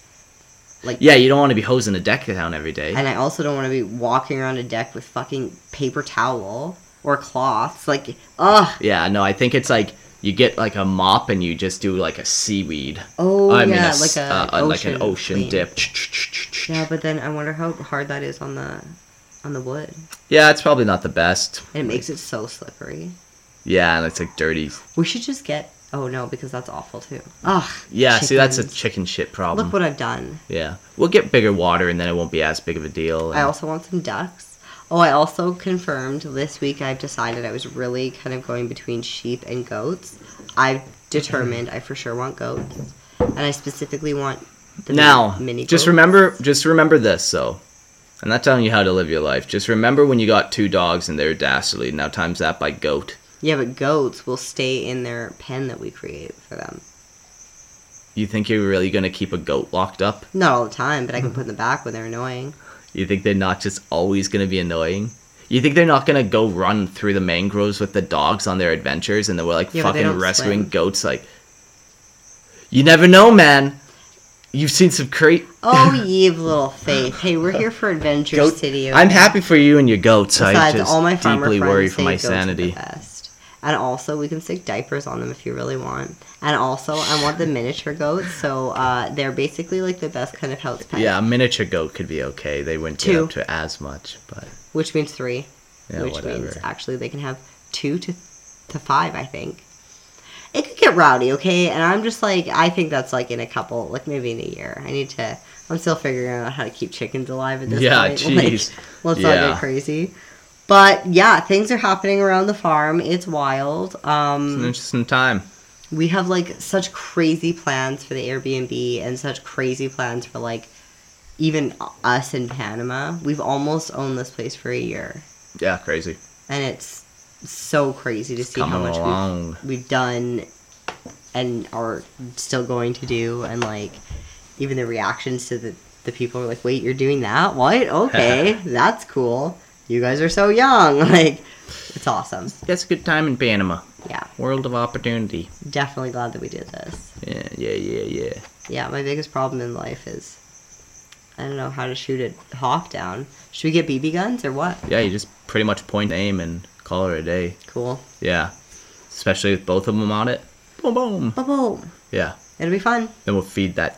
like yeah, you don't want to be hosing a deck down every day. And I also don't want to be walking around a deck with fucking paper towel or cloths. Like, ugh. Yeah, no, I think it's like you get like a mop and you just do like a seaweed. Oh, I mean, yeah, a s- like a uh, uh, like an ocean ocean clean. dip. Yeah, but then I wonder how hard that is on the on the wood. Yeah, it's probably not the best. And it makes it so slippery. Yeah, and it's like dirty. We should just get. Oh no, because that's awful too. Ugh. Yeah, see, that's a chicken shit problem. Look what I've done. yeah, we'll get bigger water and then it won't be as big of a deal. I also want some ducks. Oh, I also confirmed this week I've decided I was really kind of going between sheep and goats. I've determined I for sure want goats. And I specifically want the now, mini just goats. remember, just remember this. So, I'm not telling you how to live your life. Just remember when you got two dogs and they're dastardly. Now times that by goat. Yeah, but goats will stay in their pen that we create for them. You think you're really gonna keep a goat locked up? Not all the time, but I can put them in the back when they're annoying. You think they're not just always gonna be annoying? You think they're not gonna go run through the mangroves with the dogs on their adventures, and then we're like Yeah, fucking rescuing swim. goats? Like, you never know, man. You've seen some great Oh, ye of little faith. Hey, we're here for Adventure goat. City. I'm happy for you and your goats. I Besides, just all my deeply worry for my goats are the sanity. And also, we can stick diapers on them if you really want. And also, I want the miniature goats, so uh, they're basically like the best kind of house pet. Yeah, a miniature goat could be okay. They wouldn't get Two. up to as much, but Which means three. yeah, which whatever. means actually they can have two to to five, I think. It could get rowdy, okay? And I'm just like, I think that's like in a couple, like maybe in a year. I need to. I'm still figuring out how to keep chickens alive at this Yeah, point. Yeah, jeez. Like, let's not get crazy. But yeah, things are happening around the farm. It's wild. It's an Um, interesting time. we have like such crazy plans for the Airbnb and such crazy plans for like even us in Panama. We've almost owned this place for a year Yeah, crazy. and it's so crazy to see how much we've, we've done and are still going to do and like even the reactions to the the people are like wait you're doing that what okay that's cool you guys are so young like it's awesome That's a good time in Panama. yeah World of opportunity. definitely glad that we did this Yeah, yeah, yeah, yeah. yeah my biggest problem in life is i don't know how to shoot a hawk down should we get bb guns or what Yeah, you just pretty much point aim and call it a day. cool Yeah. Especially with both of them on it. Boom, boom. boom boom Yeah. it'll be fun Then we'll feed that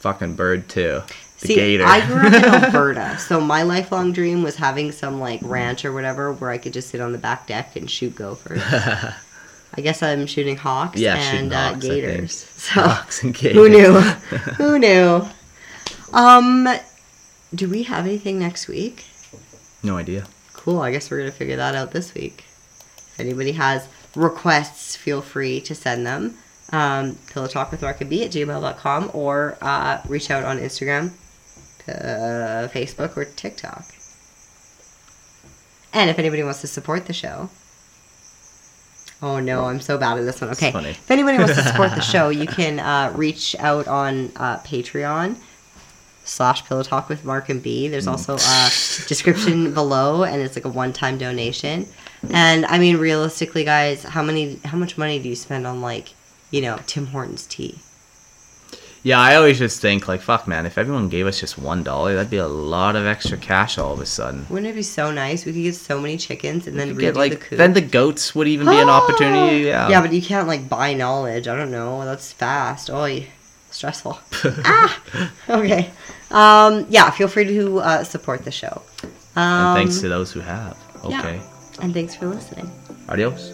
fucking bird too. The See, gator. I grew up in Alberta, so my lifelong dream was having some like ranch or whatever where I could just sit on the back deck and shoot gophers. I guess I'm shooting hawks Yeah, and shooting uh, hawks, think. gators. So Hawks and gators. who knew? who knew? Um, do we have anything next week? No idea. Cool. I guess we're gonna figure that out this week. If anybody has requests, feel free to send them. Um, pillow talk with Mark and B at gmail.com or uh, reach out on Instagram, uh, Facebook, or TikTok. And if anybody wants to support the show, oh no, I'm so bad at this one. Okay, if anybody wants to support the show, you can uh, reach out on uh, Patreon slash pillow talk with Mark and B. There's also a description below, and it's like a one-time donation. And I mean, realistically, guys, how many, how much money do you spend on like, you know, Tim Hortons tea? Yeah, I always just think like, fuck, man. If everyone gave us just one dollar, that'd be a lot of extra cash all of a sudden. Wouldn't it be so nice? We could get so many chickens and then get, like the coop. then the goats would even be an opportunity. Yeah. Yeah, but you can't like buy knowledge. I don't know. That's fast. Oh, stressful. ah. Okay. Um. Yeah. Feel free to uh, support the show. Um, and thanks to those who have. yeah. Okay. And thanks for listening. Adios.